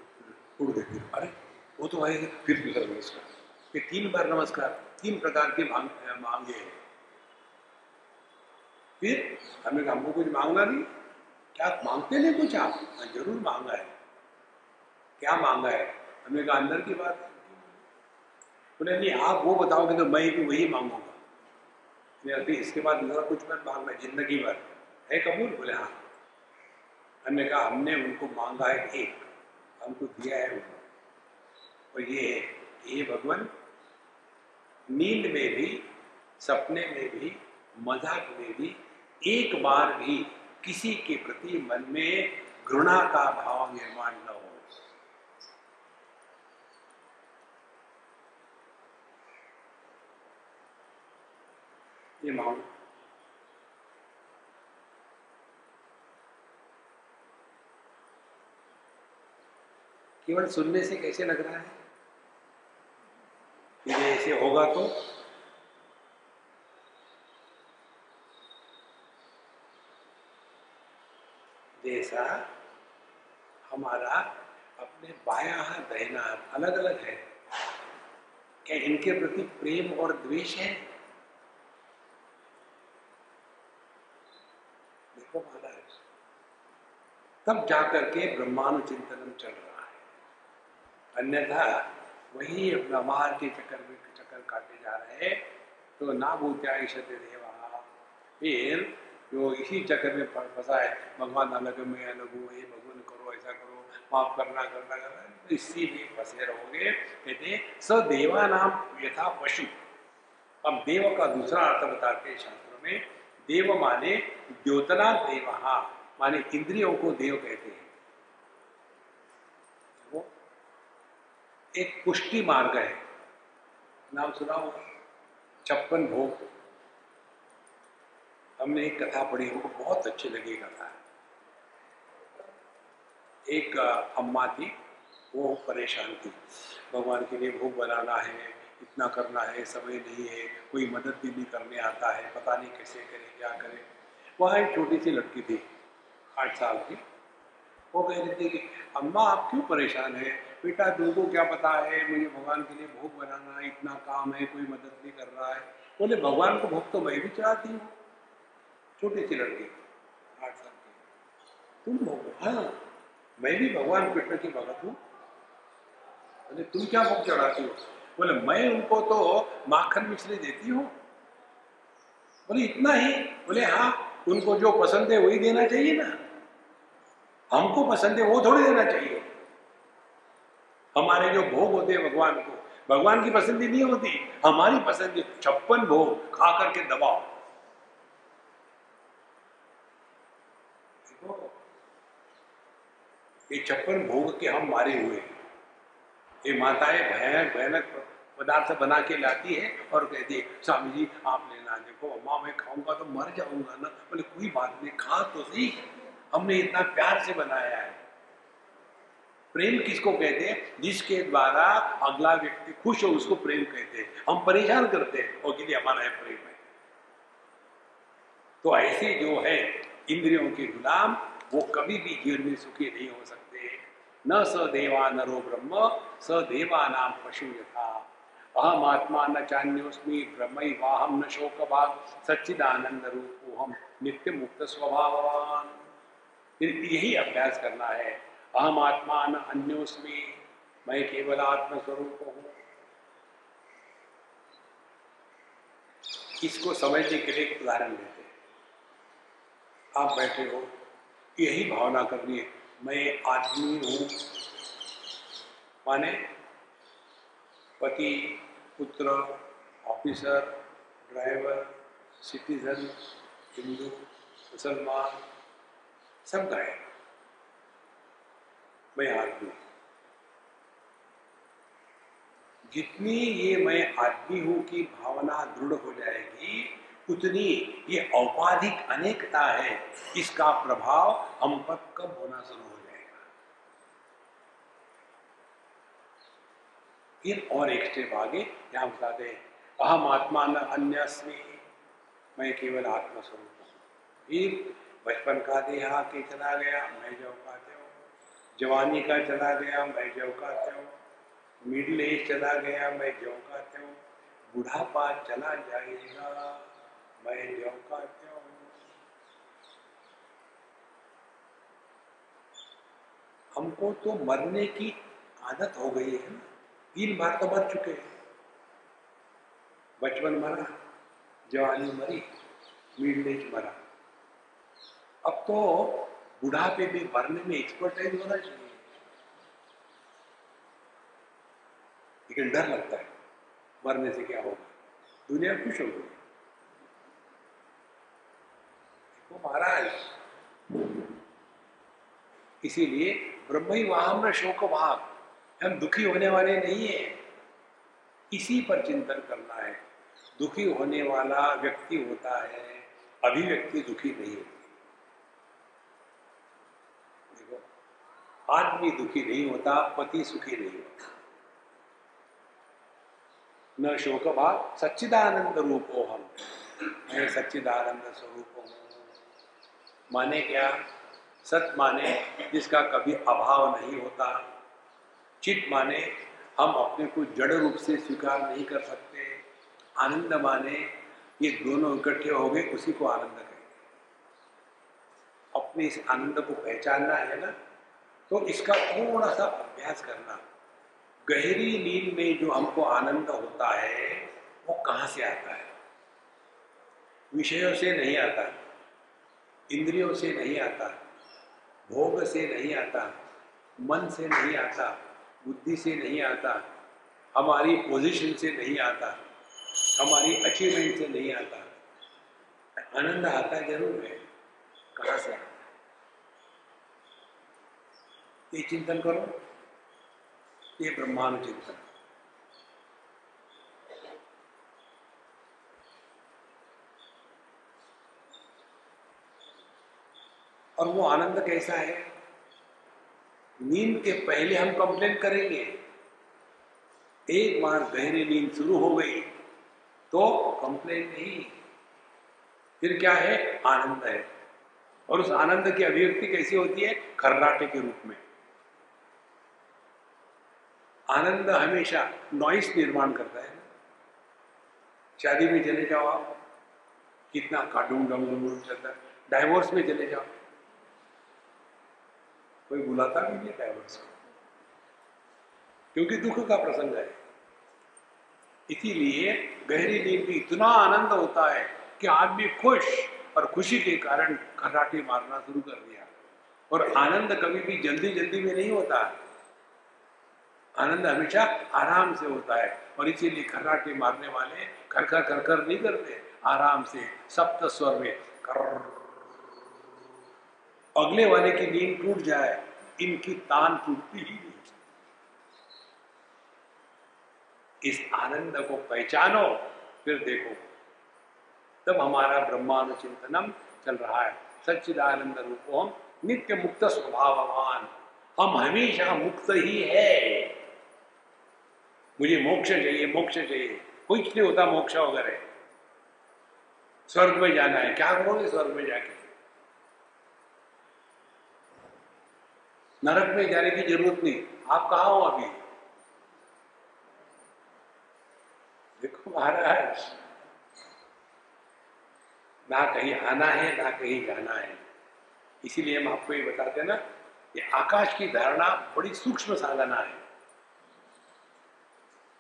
उड़ देती अरे वो तो फिर दूसरा नमस्कार। ये तीन बार नमस्कार तीन प्रकार के मांग मांगे हैं। फिर हमने कहा हमको कुछ मांगना नहीं? क्या मांगते नहीं कुछ आप? हाँ, ज़रूर मांगा है। क्या मांगा है? हमने कहा अंदर की बात बोले नहीं आप वो बताओगे तो मैं भी वही मांगूँगा। इसके बाद कुछ मत मांगना ज़िंदगी भर। है कबूल? बोले हाँ। हमने कहा, हमने उनको मांगा है एक। हमको दिया है उनको और ये है ये भगवान, नींद में भी, सपने में भी, मज़ाक में भी, एक बार भी किसी के प्रति मन में घृणा का भाव निर्माण न हो। ये माउंट केवल सुनने से कैसे लग रहा है? कि ऐसे होगा तो? जैसा हमारा अपने बाया हाथ हाथ अलग अलग है, क्या इनके प्रति प्रेम और द्वेष है? देखो महाराज, तब जाकर के ब्रह्मांड चिंतन चल रहा अन्यथा वही अपना बाहर के चक्कर में चक्कर काटे जा रहे तो ना भूत्या देवा। फिर जो इसी चक्कर में फंसा है भगवान अलग में अलग, हो ये भगवान करो, ऐसा करो, माफ़ करना करना करना तो इसी में फंसे रहोगे। कहते सदेवा नाम यथा पशु। अब देव का दूसरा अर्थ बताते हैं शास्त्रों में। देव माने द्योतना देव माने इंद्रियों को देव कहते हैं वो एक पुष्टि मार्ग है। नाम सुनाओ छप्पन भोग। हमने एक कथा पढ़ी, हमको बहुत अच्छी लगी कथा। एक अम्मा थी, वो परेशान थी। भगवान के लिए भोग बनाना है, इतना करना है, समय नहीं है, कोई मदद भी नहीं करने आता है, पता नहीं कैसे करें, क्या करें। वहाँ एक छोटी सी लड़की थी, आठ साल की। वो कह रही थी कि, अम्मा, आप क्यों परेशान है? बेटा तुमको क्या पता है? मुझे भगवान के लिए भोग बनाना है, इतना काम है, कोई मदद नहीं कर रहा है। बोले, भगवान को भोग तो मैं भी चढ़ाती हूँ। छोटी सी लड़की, आठ साल की। तुम भोग हाँ मैं भी भगवान कृष्ण की भगत हूँ। बोले तुम क्या भोग चढ़ाती हो? बोले, मैं उनको तो माखन मिश्री देती हूँ। बोले, इतना ही? बोले हाँ उनको जो पसंद है वही देना चाहिए ना। हमको पसंद है वो थोड़ी देना चाहिए। हमारे जो भोग होते हैं भगवान को, भगवान की पसंदी नहीं होती, हमारी पसंद छप्पन भोग खा करके दबाओ। ये छप्पन भोग के हम मारे हुए ये माताएँ भयानक भयानक पदार्थ बना के लाती है और कहती है, स्वामी जी, आप लेना, देखो, अम्मा, मैं खाऊँगा तो मर जाऊँगा ना, बोले, कोई बात नहीं, खा तो सही हमने इतना प्यार से बनाया है। प्रेम किसको कहते हैं? जिसके द्वारा अगला व्यक्ति खुश हो, उसको प्रेम कहते हैं। हम परेशान करते हैं, और कि हमारा है प्रेम है। तो ऐसे जो है, इंद्रियों के गुलाम, वो कभी भी जीवन में सुखी नहीं हो सकते। न स देवा नरो ब्रह्म, स देवा नाम पशु यथा। अहम आत्मा न चान्योस्मी ब्रह्म वाहम न शोक भाग सच्चिदानंद रूप हम नित्य मुक्त स्वभावान यही अभ्यास करना है। अहम आत्मा न अन्योस्मी मैं केवल आत्म स्वरूप हूँ। इसको समझने के लिए उदाहरण देते आप बैठे हो, यही भावना करनी है, मैं आदमी हूँ। माने पति, पुत्र, ऑफिसर, ड्राइवर, सिटीजन, हिंदू, मुसलमान सब गाय मैं आदमी जितनी ये मैं आदमी हूँ की भावना दृढ़ हो जाएगी। उतनी ये औपाधिक अनेकता है। इसका प्रभाव हम पर कब होना शुरू हो जाएगा? फिर और एक स्टेप आगे। यहाँ बताते हैं अहम आत्मा न अन्य मैं केवल आत्मस्वरूप हूँ। फिर बचपन का देह के चला गया, मैं जो कहते हो, जवानी का चला गया, मैं जो कहते हो, मिडिल एज चला गया, मैं जो कहते हो, बुढ़ापा चला जाएगा, मैं जो कहते हूँ। हमको तो मरने की आदत हो गई है तीन बार तो मर चुके हैं। बचपन मरा, जवानी मरी, मिडिल एज मरा। तो बुढ़ापे में, मरने में एक्सपर्टाइज होना चाहिए। लेकिन डर लगता है, मरने से क्या होगा? दुनिया खुश होगी वो महाराज इसीलिए ब्रह्म ही वहाँ शोक भाव। हम दुखी होने वाले नहीं है। इसी पर चिंतन करना है। दुखी होने वाला व्यक्ति होता है। अभिव्यक्ति दुखी नहीं होती देखो आदमी दुखी नहीं होता, पति सुखी नहीं होता। न शोक भाव, सच्चिदानंद रूपो हम। मैं सच्चिदानंद स्वरूप हूँ। माने क्या? सत माने, जिसका कभी अभाव नहीं होता। चित माने, हम अपने को जड़ रूप से स्वीकार नहीं कर सकते। आनंद माने, ये दोनों इकट्ठे हो गए, उसी को आनंद कहेंगे। अपने इस आनंद को पहचानना है ना तो इसका थोड़ा सा अभ्यास करना। गहरी नींद में जो हमको आनंद होता है, वो कहाँ से आता है? विषयों से नहीं आता, इंद्रियों से नहीं आता, भोग से नहीं आता, मन से नहीं आता, बुद्धि से नहीं आता, हमारी पोजीशन से नहीं आता, हमारी अचीवमेंट से नहीं आता। आनंद आता ज़रूर है, कहाँ से आता? ये चिंतन करो। ये ब्रह्मांड चिंतन। और वो आनंद कैसा है? नींद के पहले हम कंप्लेन करेंगे। एक बार गहरी नींद शुरू हो गई तो कंप्लेन नहीं। फिर क्या है? आनंद है। और उस आनंद की अभिव्यक्ति कैसी होती है? खर्राटे के रूप में। आनंद हमेशा नॉइस निर्माण करता है। शादी में चले जाओ आप, कितना काटून डम चलता है। डाइवोर्स में चले जाओ। कोई बुलाता भी नहीं डाइवर्स को। क्योंकि दुख का प्रसंग है। इसीलिए गहरी नींद में इतना आनंद होता है कि आदमी खुश और खुशी के कारण खराटे मारना शुरू कर दिया। और आनंद कभी भी जल्दी जल्दी में नहीं होता। आनंद हमेशा आराम से होता है। और इसीलिए खर्राटे मारने वाले खरखर खरखर नहीं करते, आराम से सप्त स्वर में कर अगले वाले की नींद टूट जाए, इनकी तान टूटती ही नहीं। इस आनंद को पहचानो, फिर देखो। तब हमारा ब्रह्मानुचिंतनम चल रहा है। सच्चिदानंद रूप हम नित्य मुक्त स्वभाववान। हम हमेशा मुक्त ही है। मुझे मोक्ष चाहिए मोक्ष चाहिए। कुछ नहीं होता मोक्ष वगैरह। स्वर्ग में जाना है। क्या करोगे स्वर्ग में जाके? नरक में जाने की ज़रूरत नहीं। आप कहा हो अभी? देखो महाराज, ना कहीं आना है, ना कहीं जाना है। इसीलिए हम आपको ये बताते हैं ना कि आकाश की धारणा बड़ी सूक्ष्म साधना है।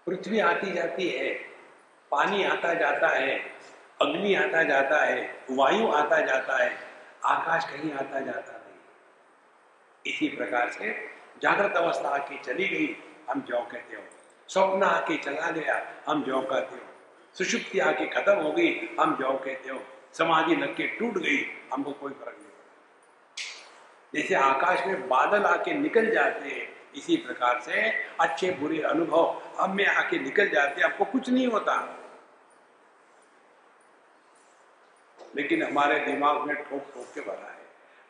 पृथ्वी आती जाती है, पानी आता जाता है, अग्नि आता जाता है, वायु आता जाता है, आकाश कहीं आता जाता नहीं। इसी प्रकार से जागृत अवस्था आके चली गई, हम जो कहते हो। स्वप्न आके चला गया, हम जो कहते हो। सुषुप्ति आके खत्म हो गई, हम जो कहते हो। समाधि लग के टूट गई, हमको कोई फ़र्क नहीं पड़ा। जैसे आकाश में बादल आके निकल जाते हैं, इसी प्रकार से अच्छे बुरे अनुभव हम में आके निकल जाते आपको कुछ नहीं होता। लेकिन हमारे दिमाग में ठोक ठोक के भरा है।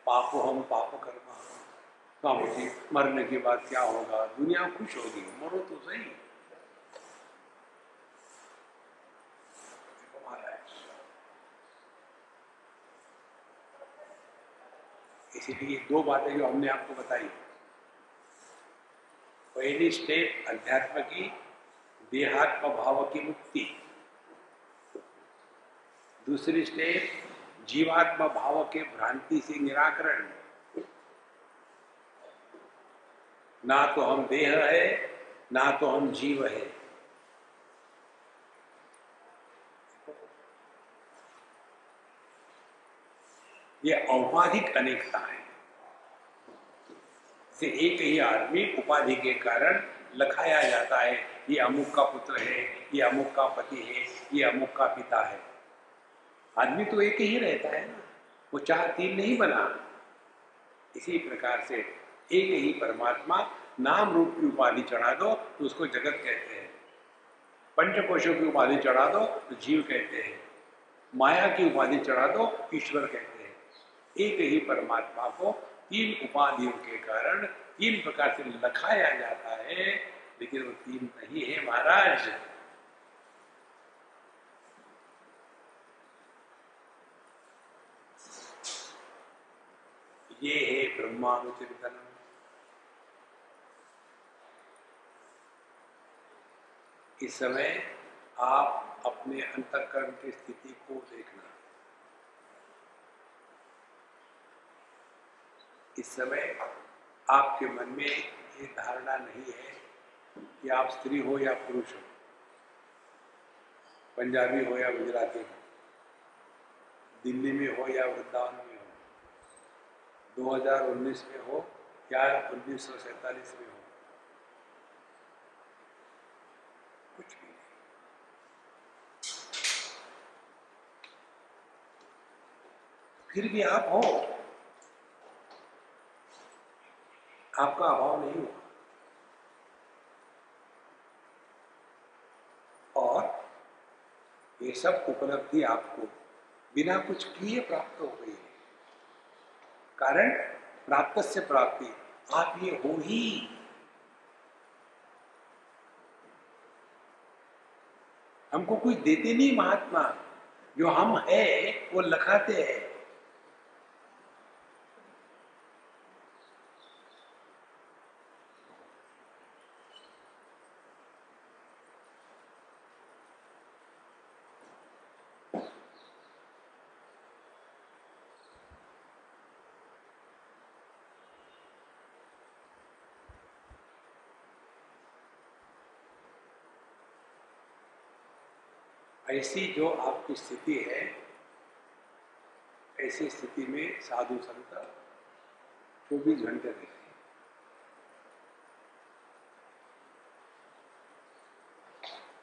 पापो हम, पाप कर्मा काम जी मरने के बाद क्या होगा? दुनिया खुश होगी, मरो तो सही। इसीलिए दो बातें जो हमने आपको बताई पहली स्टेप अध्यात्म की देहात्म भाव की मुक्ति दूसरी स्टेप जीवात्म भाव के भ्रांति से निराकरण। ना तो हम देह है, ना तो हम जीव है। ये औपाधिक अनेकता है। से एक ही आदमी उपाधि के कारण लखाया जाता है, ये अमुक का पुत्र है, ये अमुक का पति है, ये अमुक का पिता है। आदमी तो एक ही रहता है ना, वो चार तीन नहीं बना। इसी प्रकार से एक ही परमात्मा नाम रूप की उपाधि चढ़ा दो तो उसको जगत कहते हैं। पंचकोशों की उपाधि चढ़ा दो तो जीव कहते हैं। माया की उपाधि चढ़ा दो, ईश्वर कहते हैं। एक ही परमात्मा को तीन उपाधियों के कारण तीन प्रकार से लखाया जाता है, लेकिन वो तीन नहीं है महाराज। ये है ब्रह्मानुचिंतन इस समय आप अपने अंतकरण की स्थिति को देखना। इस समय आपके मन में ये धारणा नहीं है कि आप स्त्री हो या पुरुष हो। पंजाबी हो या गुजराती हो, दिल्ली में हो या वृंदावन में हो 2019 में हो या उन्नीस में हो, कुछ भी नहीं। फिर भी आप हो। आपका अभाव नहीं होगा और ये सब उपलब्धि आपको बिना कुछ किए प्राप्त हो गई है। कारण प्राप्त से प्राप्ति, आप ये हो ही। हमको कोई देते नहीं महात्मा। जो हम है, वो लखाते हैं। ऐसी जो आपकी स्थिति है, ऐसी स्थिति में साधु संत चौबीस घंटे रहते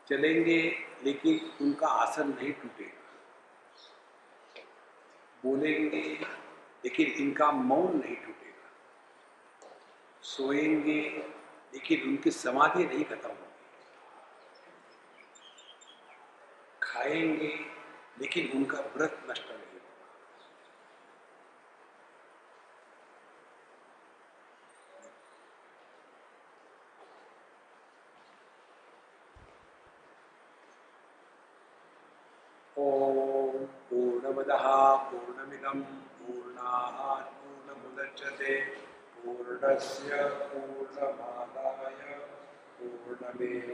चलेंगे, लेकिन उनका आसन नहीं टूटेगा। बोलेंगे, लेकिन इनका मौन नहीं टूटेगा। सोएँगे, लेकिन उनकी समाधि नहीं खत्म होगी। खाएँगे लेकिन उनका व्रत नष्ट नहीं ओम पूर्णमदः पूर्णमिदं पूर्णात् पूर्णमुदच्यते। पूर्णस्य पूर्णमादाय पूर्णमेवावशिष्यते।